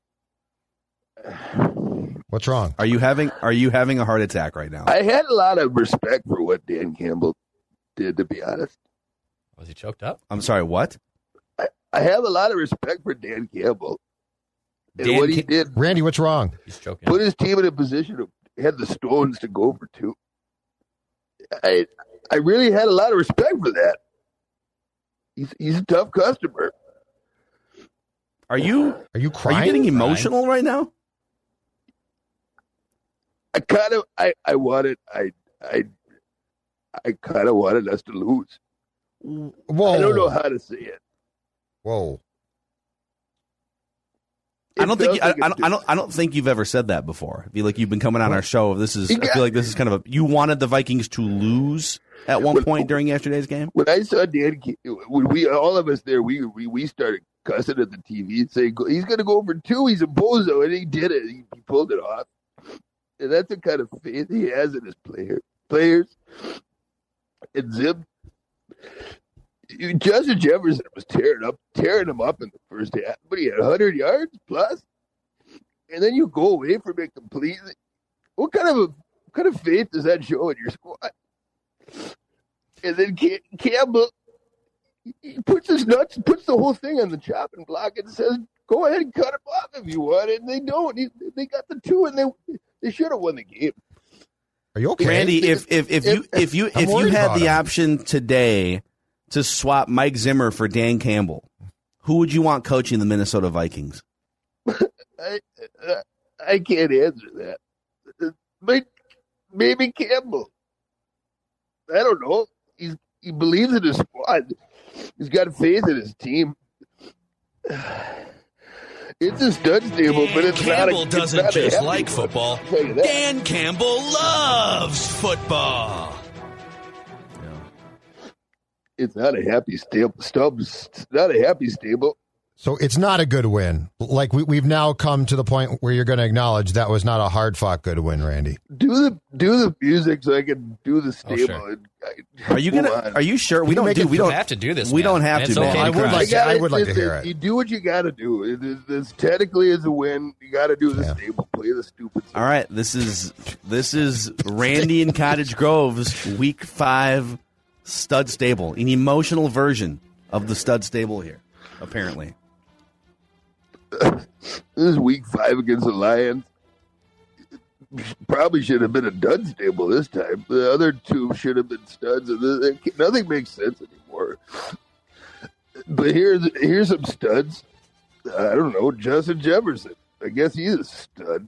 What's wrong? Are you having Are you having a heart attack right now? I had a lot of respect for what Dan Campbell did, to be honest. Was he choked up? I'm sorry. What? I I have a lot of respect for Dan Campbell and Dan what he Ca- did. Randy, what's wrong? He's choking. Put his team in a position to had the stones to go for two. I I really had a lot of respect for that. He's he's a tough customer. Are you Are you crying? Are you getting emotional right now? I kind of I I wanted I I I kind of wanted us to lose. Whoa! I don't know how to say it. Whoa! I don't think you, I, felt like I, a don't, I don't I don't think you've ever said that before. I feel like you've been coming on our show. This is I feel like this is kind of a you wanted the Vikings to lose at one point during yesterday's game. when I saw Dan, when we all of us there, we we, we started cussing at the TV and saying he's going to go for two. He's a bozo, and he did it. He, he pulled it off, and that's the kind of faith he has in his player players. And Zim, Justin Jefferson was tearing up, tearing him up in the first half, but he had 100 yards plus. and then you go away from it completely. What kind of a kind of faith does that show in your squad? And then Cam- Campbell he puts his nuts, puts the whole thing on the chopping block, and says, "Go ahead and cut him off if you want." And they don't. He, they got the two, and they they should have won the game. Are you okay, Randy, if if if you if you I'm if you had the him. option today to swap Mike Zimmer for Dan Campbell, who would you want coaching the Minnesota Vikings? I uh, I can't answer that. But maybe Campbell. I don't know. He's he believes in his squad. He's got faith in his team. It's a stud stable, but it's not a. Campbell doesn't not just like one. football. I'll tell you that. Dan Campbell loves football. It's not a happy stable. Stubbs. Not a happy stable. So it's not a good win. Like we, we've now come to the point where you're going to acknowledge that was not a hard fought good win, Randy. Do the do the music so I can do the Oh, stable. sure. I- Are you gonna? on. Are you sure? We You don't make do. it- We don't have to do this. We man. don't have And to, It's man. okay I to would like to- gotta- I would like to it's- hear it. You do what you got to do. It is, it's technically is a win. You got to do the Yeah. stable. Play the stupid. All right, this is this is Randy and Cottage Grove's Week Five Stud Stable, an emotional version of the Stud Stable here, apparently. This is week five against the Lions. Probably should have been a dud stable this time. The other two should have been studs. and the- the- Nothing makes sense anymore. But here's here's some studs. I don't know Justin Jefferson. I guess he's a stud.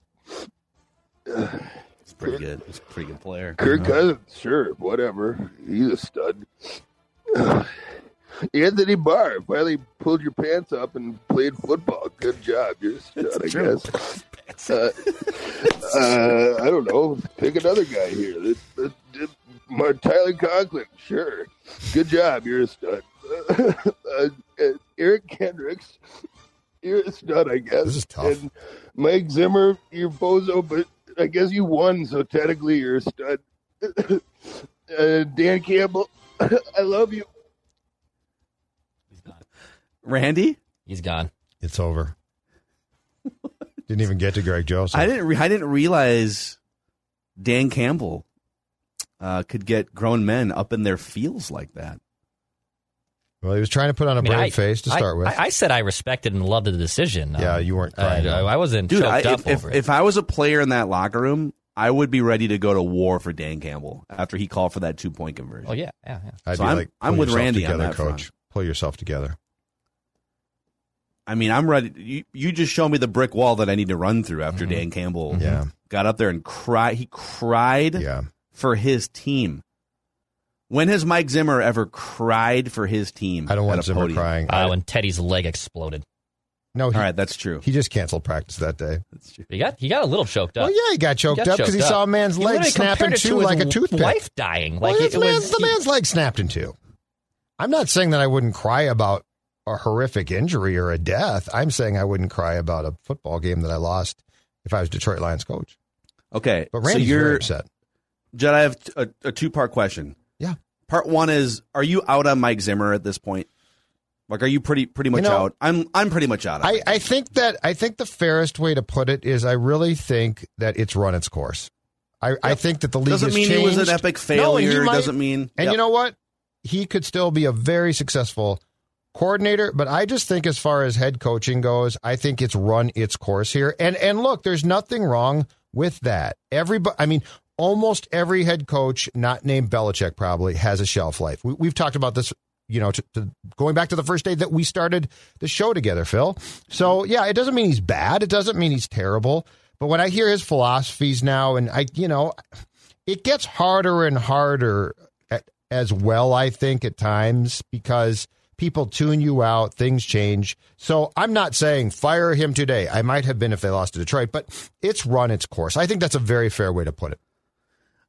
It's pretty good. He's a pretty good player. Kirk uh-huh. Cousins, sure, whatever. He's a stud. Anthony Barr finally pulled your pants up and played football. Good job. You're a stud, I true. guess. Uh, uh, I don't know. Pick another guy here. Mar- Tyler Conklin, sure. Good job. You're a stud. uh, uh, Eric Kendricks, you're a stud, I guess. This is tough. And Mike Zimmer, you're bozo, but I guess you won, so technically you're a stud. uh, Dan Campbell, I love you. Randy, He's gone. It's over. Didn't even get to Greg Joseph. I didn't. Re- I didn't realize Dan Campbell uh, could get grown men up in their feels like that. Well, he was trying to put on a I mean, brave I- face to I- start with. I, I said I respected and loved the decision. Yeah, Um, you weren't I, crying. I, I wasn't Dude, I, choked up if, if, over it. if I was a player in that locker room, I would be ready to go to war for Dan Campbell after he called for that two point conversion. oh yeah, yeah, yeah. I'd so be I'm- like, I'm with yourself Randy on that coach. front. Pull yourself together. I mean, I'm ready. You, you just show me the brick wall that I need to run through after Dan Campbell Mm-hmm. Yeah. got up there and cried. He cried Yeah. for his team. When has Mike Zimmer ever cried for his team? I don't at want a Zimmer podium? crying. Uh, when Teddy's leg exploded, no, he, All right, that's true. he just canceled practice that day. That's true. he got he got a little choked up. Oh yeah, he got choked got up because he saw a man's He leg literally snap in two to his like a toothpick. Wife dying. Well, Like his it, man's, was the man's leg snapped in two. I'm not saying that I wouldn't cry about a horrific injury or a death. I'm saying I wouldn't cry about a football game that I lost if I was Detroit Lions coach. Okay, But so Randy's you're very upset. Jed. I have a, a two part question. Yeah. Part one is: Are you out on Mike Zimmer at this point? Like, are you pretty pretty much know, out? I'm I'm pretty much out. I, I think that I think the fairest way to put it is I really think that it's run its course. I, I think that the league doesn't mean changed. he was an epic No, failure. might- doesn't mean. And Yep. you know what? He could still be a very successful coordinator, but I just think as far as head coaching goes, I think it's run its course here. And and look, there's nothing wrong with that. Everybody, I mean, almost every head coach, not named Belichick, probably has a shelf life. We, we've talked about this. You know, to, to, going back to the first day that we started the show together, Phil. So yeah, it doesn't mean he's bad. It doesn't mean he's terrible. But when I hear his philosophies now, and I, you know, it gets harder and harder at, as well, I think, at times because people tune you out, things change. So I'm not saying fire him today. I might have been if they lost to Detroit, but it's run its course. I think that's a very fair way to put it.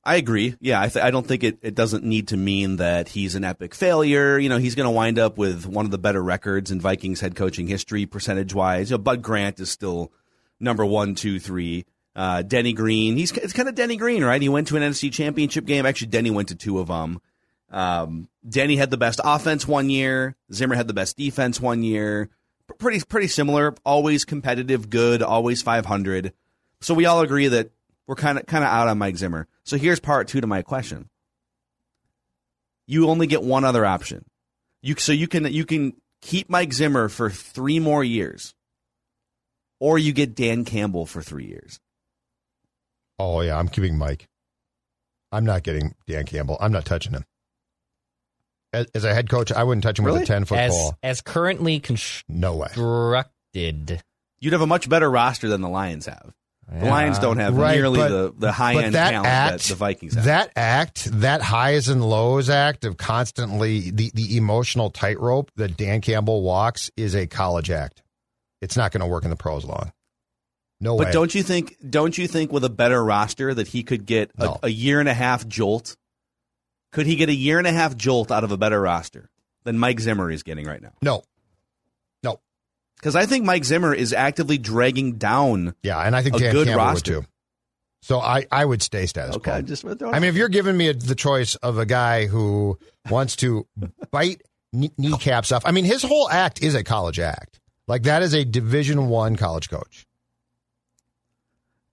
I agree. Yeah, I, th- I don't think it, it doesn't need to mean that he's an epic failure. You know, he's going to wind up with one of the better records in Vikings head coaching history, percentage wise. You know, Bud Grant is still number one, two, three. Uh, Denny Green, he's it's kind of Denny Green, right? He went to an NFC Championship game. Actually, Denny went to two of them. Um, Denny had the best offense one year. Zimmer had the best defense one year. Pretty pretty similar. Always competitive, good. Always five hundred. So we all agree that we're kind of kind of out on Mike Zimmer. So here's part two to my question. You only get one other option. You so you can you can keep Mike Zimmer for three more years, or you get Dan Campbell for three years. Oh, yeah, I'm keeping Mike. I'm not getting Dan Campbell. I'm not touching him. As, as a head coach, I wouldn't touch him with a 10 foot as ball. as currently constructed, No way. constructed. You'd have a much better roster than the Lions have. The Lions don't have Right, nearly but- the, the high end that talent act, that the Vikings have. That act, that highs and lows act of constantly the, the emotional tightrope that Dan Campbell walks is a college act. It's not going to work in the pros long. No but way. don't you think? Don't you think with a better roster that he could get a, a year and a half jolt? Could he get a year and a half jolt out of a better roster than Mike Zimmer is getting right now? no. No. Because I think Mike Zimmer is actively dragging down. Yeah, and I think A Dan good Campbell roster. would too. So I, I would stay status Okay, quo. just I mean, if you're giving me a, the choice of a guy who wants to bite knee- kneecaps off, I mean, his whole act is a college act. Like that is a Division One college coach.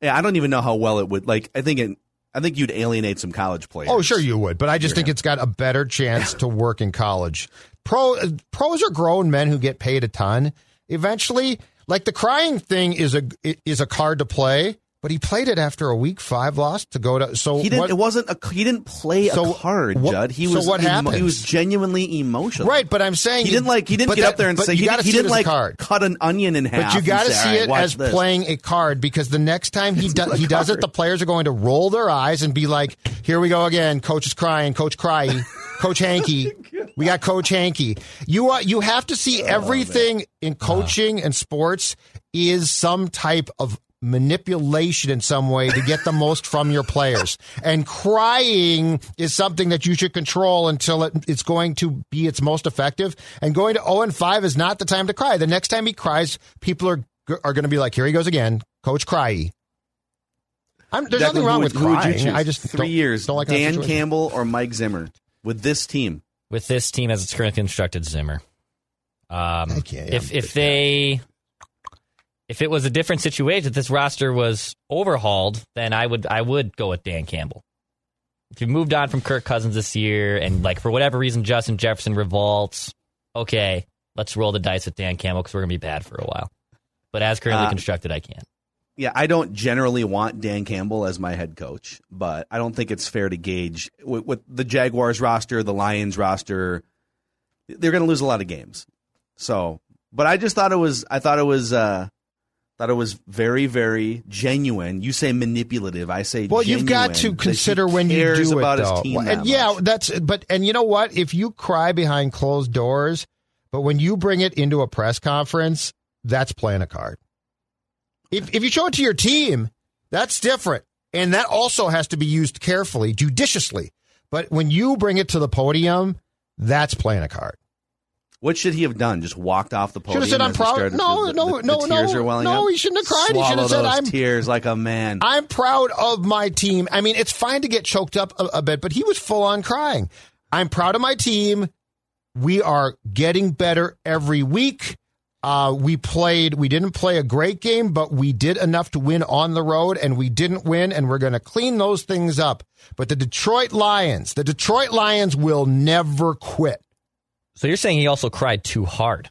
yeah, I don't even know how well it would. Like, I think it, I think you'd alienate some college players. Oh, sure you would, but I just think it's got a better chance to work in college. Pro pros are grown men who get paid a ton. Eventually, like the crying thing is a is a card to play, But he played it after a week five loss to go to. So He didn't. what- it wasn't a. He didn't play So a card, what- Judd. He so was. what emo- happened? He was genuinely emotional. Right, but I'm saying he didn't like. He didn't get that- up there and say you he, gotta he didn't like card. cut an onion in half. But you got to see it as this." playing a card because the next time he does he does it, the players are going to roll their eyes and be like, "Here we go again. Coach is crying. Coach cry. Coach Hanky. We got Coach Hanky." You uh, you have to Oh, see everything in coaching and sports is some type of manipulation in some way to get the most from your players. And crying is something that you should control until it, it's going to be its most effective. And going to 0 and 5 is not the time to cry. The next time he cries, people are are going to be like, "Here he goes again, Coach Cry." I'm, there's Declan, nothing who wrong would- with who would you crying. I just three don't- years. Don't like that Dan. Campbell or Mike Zimmer with this team. with this team as it's currently constructed, Zimmer. Um, Heck yeah, yeah, if if they if it was a different situation, if this roster was overhauled, then I would I would go with Dan Campbell. If you moved on from Kirk Cousins this year, and like for whatever reason Justin Jefferson revolts, okay, let's roll the dice with Dan Campbell because we're gonna be bad for a while. But as currently Uh, constructed, I can't. Yeah, I don't generally want Dan Campbell as my head coach, but I don't think it's fair to gauge with, with the Jaguars roster, the Lions roster. They're going to lose a lot of games. So, but I just thought it was. I thought it was. uh Thought it was very, very genuine. You say manipulative. I say. Well, you've got to consider when you do about it, his though. team Well, and yeah, much. that's but and you know what? If you cry behind closed doors, but when you bring it into a press conference, that's playing a card. If if you show it to your team, that's different, and that also has to be used carefully, judiciously. But when you bring it to the podium, that's playing a card. What should he have done? Just walked off the Should podium. have said, "I'm proud." started- No, the- no, the- no, the tears no, are welling no. up? He shouldn't have cried. He should have said, those "I'm tears like a man." I'm proud of my team. I mean, it's fine to get choked up a, a bit, but he was full on crying. I'm proud of my team. We are getting better every week. Uh, we played, we didn't play a great game, but we did enough to win on the road, and we didn't win, and we're going to clean those things up. But the Detroit Lions, the Detroit Lions will never quit. So you're saying he also cried too hard.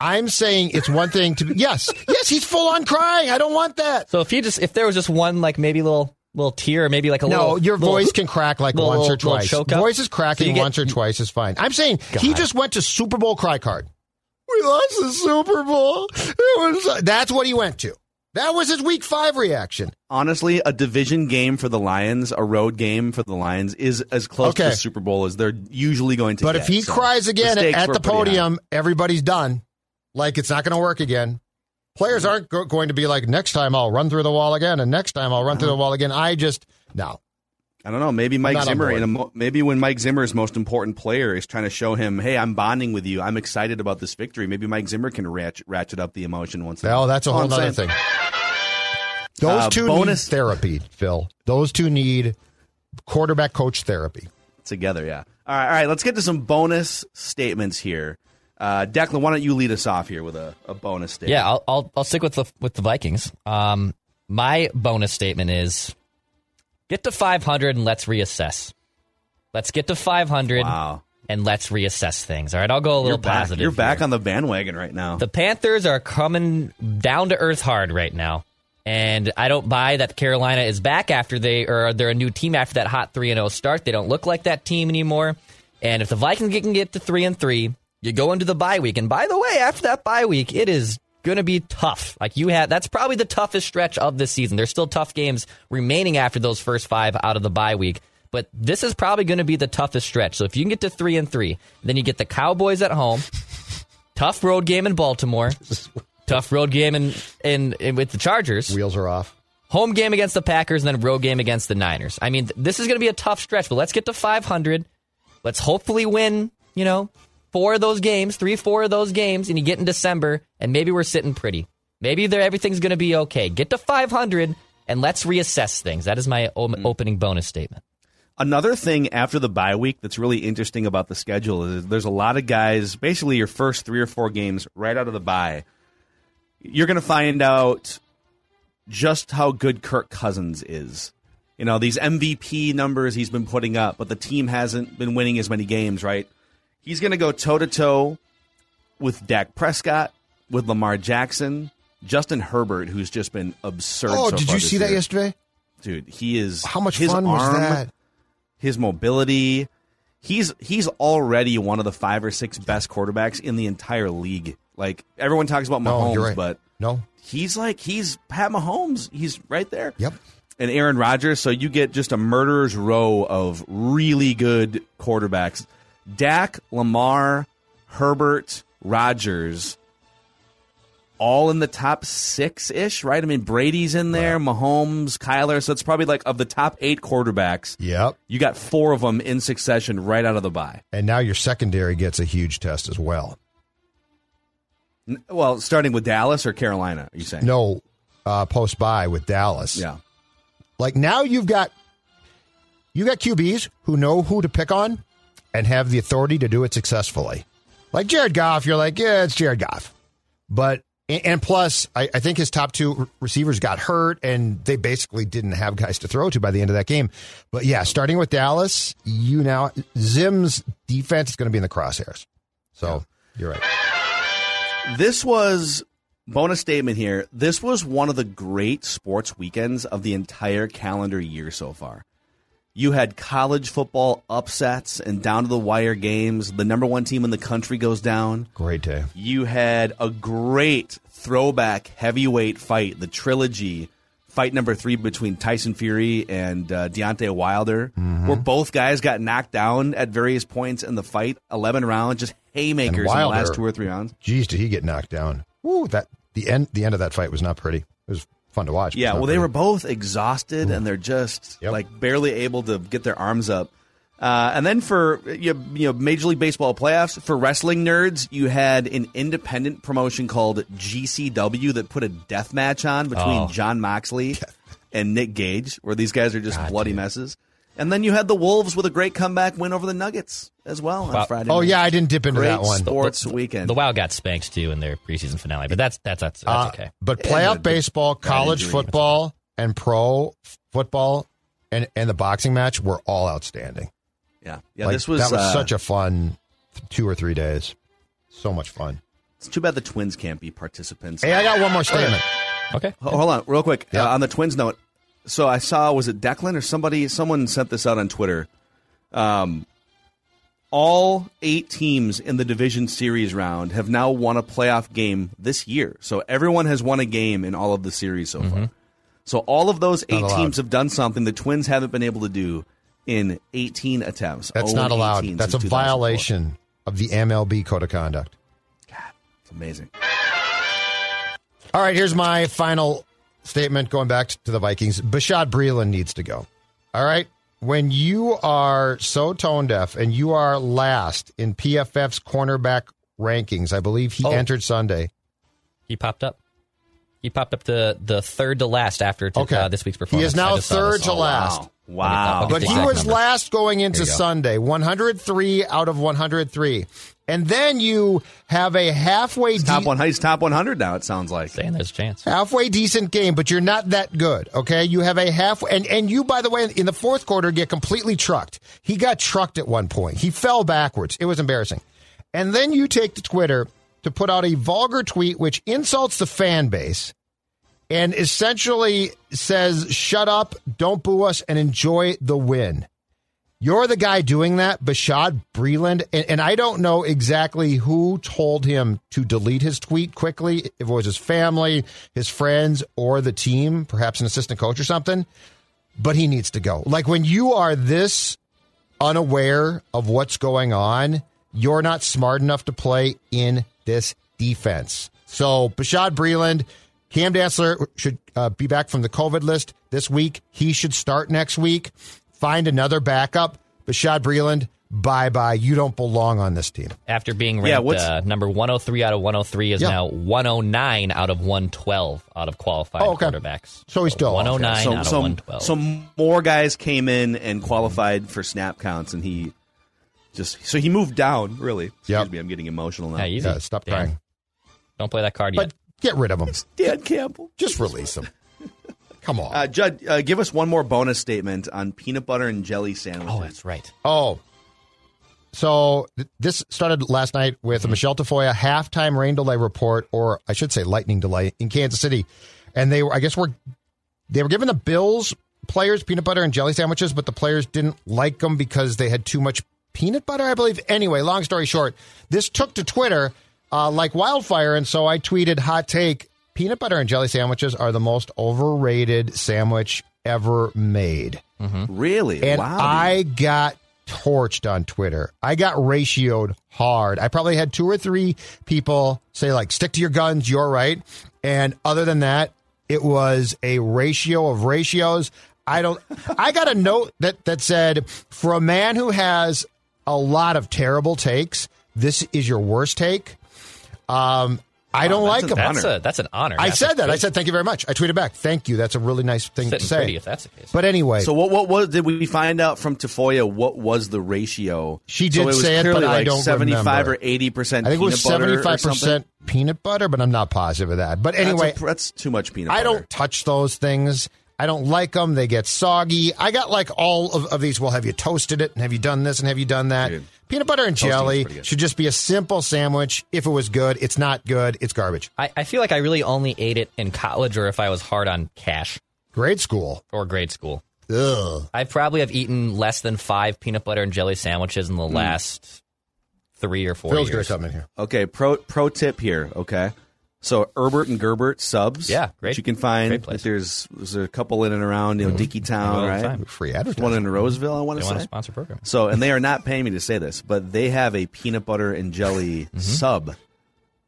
I'm saying it's one thing to be, yes, yes, he's full on crying. I don't want that. So if he just if there was just one like maybe little little tear, maybe like a no, little your little- voice can crack like little- once or twice. choke up. Voices So cracking get- once or twice is fine. I'm saying he just went to Super Bowl cry card. We lost the Super Bowl. It was, that's what he went to. That was his week five reaction. Honestly, a division game for the Lions, a road game for the Lions, is as close to the Super Bowl as they're usually going to get. But get. if he So cries again stakes at the podium, everybody's done. Like it's not going to work again. Players mm-hmm. aren't go- going to be like, next time I'll run through the wall again, and next time I'll run through the uh-huh. wall again. I just, no. I don't know. Maybe Mike Zimmer, board. in a mo- maybe when Mike Zimmer's most important player is trying to show him, "Hey, I'm bonding with you. I'm excited about this victory." Maybe Mike Zimmer can ratchet, ratchet up the emotion once. in a Well, that's a whole other thing. Those Uh, two bonus- need therapy, Phil. Those two need quarterback coach therapy. together. Yeah. All right. All right. Let's get to some bonus statements here. Uh, Declan, why don't you lead us off here with a, a bonus statement? Yeah, I'll, I'll I'll stick with the with the Vikings. Um, my bonus statement is get to 500 and let's reassess. Let's get to 500 Wow. and let's reassess things. All right, I'll go a little You're back. positive. You're back here. on the bandwagon right now. The Panthers are coming down to earth hard right now. And I don't buy that Carolina is back after they or they're a new team after that hot 3 and 0 start. They don't look like that team anymore. And if the Vikings can get to 3 and 3, you go into the bye week. And by the way, after that bye week, it is going to be tough. Like you had that's probably the toughest stretch of the season. There's still tough games remaining after those first 5 out of the bye week. But this is probably going to be the toughest stretch. So if you can get to 3 and 3, then you get the Cowboys at home. Tough road game in Baltimore. Tough road game in, in, in with the Chargers. Wheels are off. Home game against the Packers and then road game against the Niners. I mean, th- this is going to be a tough stretch, but let's get to 500. Let's hopefully win, you know, four of those games, three, four of those games, and you get in December, and maybe we're sitting pretty. Maybe there everything's going to be okay. Get to 500 and let's reassess things. That is my o- mm. opening bonus statement. Another thing after the bye week that's really interesting about the schedule is there's a lot of guys, basically your first three or four games right out of the bye, you're going to find out just how good Kirk Cousins is. You know, these MVP numbers he's been putting up, but the team hasn't been winning as many games, right? He's going to go toe to toe with Dak Prescott, with Lamar Jackson, Justin Herbert, who's just been absurd. Oh, so did you see that yesterday? dude? He is How much his fun was that? His mobility. He's he's already one of the five or six best quarterbacks in the entire league. Like everyone talks about No, Mahomes, you're right. but No. he's like he's Pat Mahomes. He's right there. Yep. And Aaron Rodgers. So you get just a murderer's row of really good quarterbacks. Dak, Lamar, Herbert, Rodgers, all in the top six ish, right? I mean, Brady's in there, Mahomes, Kyler. So it's probably like of the top eight quarterbacks. Yep. You got four of them in succession right out of the bye. And now your secondary gets a huge test as well. Well, starting with Dallas or Carolina, are you saying? No uh, post bye with Dallas. Yeah. Like now you've got you got QBs who know who to pick on and have the authority to do it successfully. Like Jared Goff, you're like, yeah, it's Jared Goff. But and plus, I, I think his top two receivers got hurt, and they basically didn't have guys to throw to by the end of that game. But yeah, starting with Dallas, you now Zim's defense is going to be in the crosshairs. So you're right. This was bonus statement here. This was one of the great sports weekends of the entire calendar year so far. You had college football upsets and down to the wire games. The number one team in the country goes down. Great day. You had a great throwback heavyweight fight, the trilogy fight number three between Tyson Fury and uh, Deontay Wilder, Mm-hmm. where both guys got knocked down at various points in the fight, eleven rounds, just haymakers in the Wilder- last two or three rounds. Geez, did he get knocked down? Woo, that the end the end of that fight was not pretty. It was fun to watch. Yeah, well, they were both exhausted and they're just like barely able to get their arms up. Uh, and then for you know, you know Major League Baseball playoffs for wrestling nerds, you had an independent promotion called GCW that put a death match on between Oh. Jon Moxley and Nick Gage, where these guys are just bloody messes. And then you had the Wolves with a great comeback win over the Nuggets as well Wow. on Friday. Oh night. yeah, I didn't dip into Great that one. Sports weekend. The Wild got spanked too in their preseason finale, but that's that's that's, that's Uh, okay. But playoff baseball, college football, and pro football, and and the boxing match were all outstanding. Yeah, yeah. Like, this was that was uh, such a fun two or three days. So much fun. It's too bad the Twins can't be participants. Hey, I got one more statement. Okay. Ho- Hold on, real quick. Uh, on the Twins note, so I saw was it Declan or somebody? Someone sent this out on Twitter. Um, all eight teams in the division series round have now won a playoff game this year. So everyone has won a game in all of the series so far. So all of those eight teams have done something the Twins haven't been able to do in 18 attempts. That's not allowed. That's a violation of the MLB code of conduct. God, It's amazing. All right, here's my final statement going back to the Vikings. Bashaud Breeland needs to go. All right. When you are so tone deaf and you are last in PFF's cornerback rankings, I believe he Oh. entered Sunday. He popped up. He popped up to the third to last after to, Okay. uh, this week's performance. He performance. is now I third this. to Oh, last. Wow. Wow. But he was last going into go. Sunday, 103 out of 103. And then you have a halfway Top one, he's top 100 now. It sounds like. Saying there's a chance. halfway decent game, but you're not that good. Okay, you have a half, and and you, by the way, in the fourth quarter, get completely trucked. He got trucked at one point. He fell backwards. It was embarrassing. And then you take to Twitter to put out a vulgar tweet which insults the fan base and essentially says, "Shut up, don't boo us, and enjoy the win." You're the guy doing that, Bashaud Breeland. and, and I don't know exactly who told him to delete his tweet quickly. If it was his family, his friends, or the team, perhaps an assistant coach or something. But he needs to go. Like when you are this unaware of what's going on, you're not smart enough to play in this defense. So Bashaud Breeland, Cam Dantzler should uh, be back from the COVID list this week. He should start next week. Find another backup. Bashaud Breeland, bye bye. You don't belong on this team. After being ranked what's- uh, number 103 out of 103 is Yeah. now 109 out of 112 out of qualified Oh, okay. quarterbacks. So he's still off. 109 so, out of 112. so more guys came in and qualified for snap counts, and he just so he moved down. Really, excuse Yep. me, I'm getting emotional now. yeah, easy. Yeah, stop Dan. crying. Don't play that card But yet. get rid of him. Dan Campbell. Just release him. Come on. Uh, Judd, uh, give us one more bonus statement on peanut butter and jelly sandwiches. Oh, that's right. Oh, So th- this started last night with a Michelle Tafoya halftime rain delay report, or I should say lightning delay in Kansas City, and they were, I guess, were they were giving the Bills players peanut butter and jelly sandwiches, but the players didn't like them because they had too much peanut butter, I believe. Anyway, long story short, this took to Twitter uh, like wildfire, and so I tweeted, "Hot take: Peanut butter and jelly sandwiches are the most overrated sandwich ever made." Really? And wow. I got torched on Twitter. I got ratioed hard. I probably had two or three people say, like, stick to your guns, you're right. And other than that, it was a ratio of ratios. I don't I got a note that that said, for a man who has a lot of terrible takes, this is your worst take. Um I don't like them. That's a that's an honor. I That's said a that. I said thank you very much. I tweeted back. Thank you. That's a really nice thing Sitting to say. pretty if that's the case. But anyway, So what? What was? Did we find out from Tafoya what was the ratio? She so did it was say it, clearly but I don't seventy-five remember. or eighty percent. I think it was peanut butter or seventy-five percent peanut butter, but I'm not positive of that. But anyway, that's, a- that's too much peanut. butter. I don't touch those things. I don't like them. They get soggy. I got like all of, of these. Well, have you toasted it? And have you done this? And have you done that? Peanut butter and jelly should just be a simple sandwich. If it was good, it's not good. It's garbage. I, I feel like I really only ate it in college or if I was hard on cash. Grade school. Or grade school. Ugh. I probably have eaten less than five peanut butter and jelly sandwiches in the hmm. last three or four Phil's years. gonna come in here. Okay, pro pro tip here. Okay, so Erbert and Gerbert subs. Yeah, which great- you can find. great place. There's there's a couple in and around you know Dinkytown, right? Free There's advertising. one in Roseville. I want They to want say. to sponsor program. So, and they are not paying me to say this, but they have a peanut butter and jelly Mm-hmm. sub.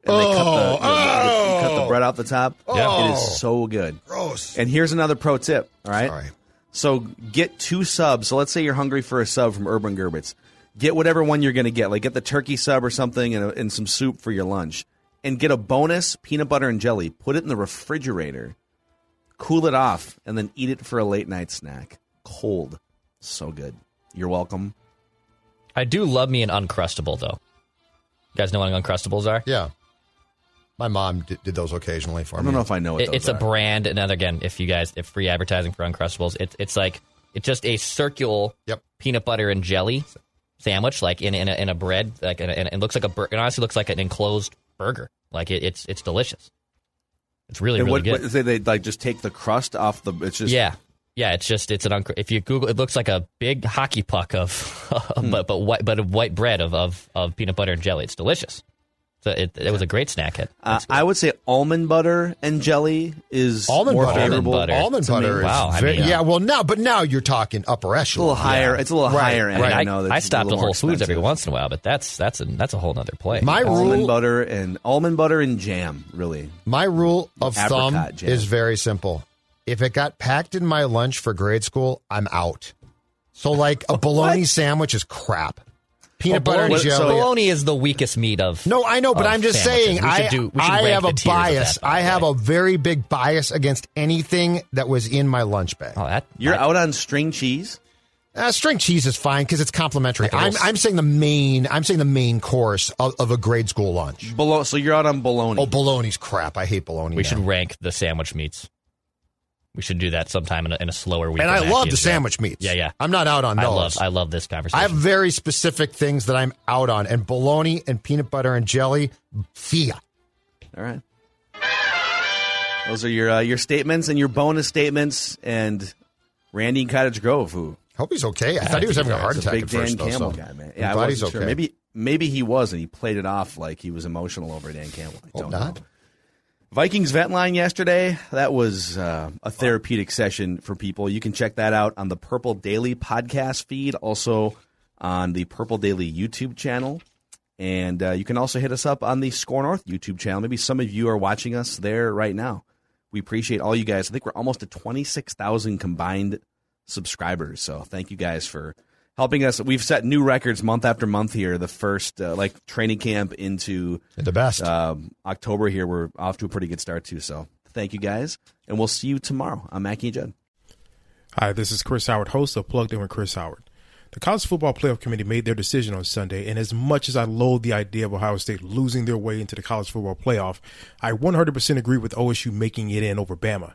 And they cut the, you know, they cut the bread off the top. Oh. It is so good. Gross. And here's another pro tip. All right. Sorry. So get two subs. So let's say you're hungry for a sub from Urban Gerbits. Get whatever one you're going to get. Like get the turkey sub or something and, a, and some soup for your lunch. And get a bonus peanut butter and jelly. Put it in the refrigerator. Cool it off and then eat it for a late night snack. Cold. So good. You're welcome. I do love me an Uncrustable, though. You guys know what Uncrustables are? Yeah. My mom did, did those occasionally for me. I don't know if I know what It- those it's are. a brand, and then again, if you guys, if free advertising for Uncrustables, it's it's like it's just a circular Yep. peanut butter and jelly sandwich, like in in a, in a bread, like and it looks like a bur- it honestly looks like an enclosed burger. Like it, it's it's delicious. It's really and really what, good. what, they like just take the crust off the. It's just yeah, yeah. It's just it's an uncr- if you Google, it looks like a big hockey puck of, but but white but of white bread of, of of peanut butter and jelly. It's delicious. So it, it was a great snack hit. Uh, I would say almond butter and jelly is Almond more butter. favorable. Almond butter. Almond butter is Wow, I very- mean, yeah. Well, now, but now you're talking upper It's a little higher. It's a little Right, higher end. right. I I, know. that's I a stopped little at Whole more Foods every once in a while, but that's that's a that's a whole nother play. My almond rule, butter and almond butter and jam. Really, my rule of Apricot thumb jam. is very simple. If it got packed in my lunch for grade school, I'm out. So, like a bologna sandwich is crap. Peanut butter and bologna, jelly. bologna is the weakest meat of. No, I know, but I'm just sandwiches. saying. We I, do- we I have a bias. that, I the have way. a very big bias against anything that was in my lunch bag. Oh, that you're I- out on string cheese. Uh, string cheese is fine because it's complimentary. Like a I'm, I'm saying the main. I'm saying the main course of, of a grade school lunch. Bolo- so you're out on bologna. Oh, bologna's crap. I hate bologna. We now. should rank the sandwich meats. We should do that sometime in a, in a slower week. And I love the Jeff. sandwich meats. Yeah, yeah. I'm not out on I love I love this conversation. I have very specific things that I'm out on, and bologna and peanut butter and jelly, fia. All right. Those are your uh, your statements and your bonus statements and Randy in Cottage Grove, who Hope he's okay. I thought he was having a heart is a attack big at Dan first. though, Campbell so guy, man. I'm Yeah, I glad wasn't he's sure. okay. Maybe maybe he was, and he played it off like he was emotional over Dan Campbell. I don't not. know. Vikings Vet Line yesterday. That was uh, a therapeutic session for people. You can check that out on the Purple Daily podcast feed, also on the Purple Daily YouTube channel. And uh, you can also hit us up on the SKOR North YouTube channel. Maybe some of you are watching us there right now. We appreciate all you guys. I think we're almost at 26,000 combined subscribers. So thank you guys for helping us. We've set new records month after month here. The first, uh, like, training camp into the best. um, October here. We're off to a pretty good start, too. So thank you guys. And we'll see you tomorrow. I'm Mackey and Judd. Hi, this is Chris Howard, host of Plugged In with Chris Howard. The College Football Playoff Committee made their decision on Sunday, and as much as I loathe the idea of Ohio State losing their way into the College Football Playoff, I 100% agree with OSU making it in over Bama.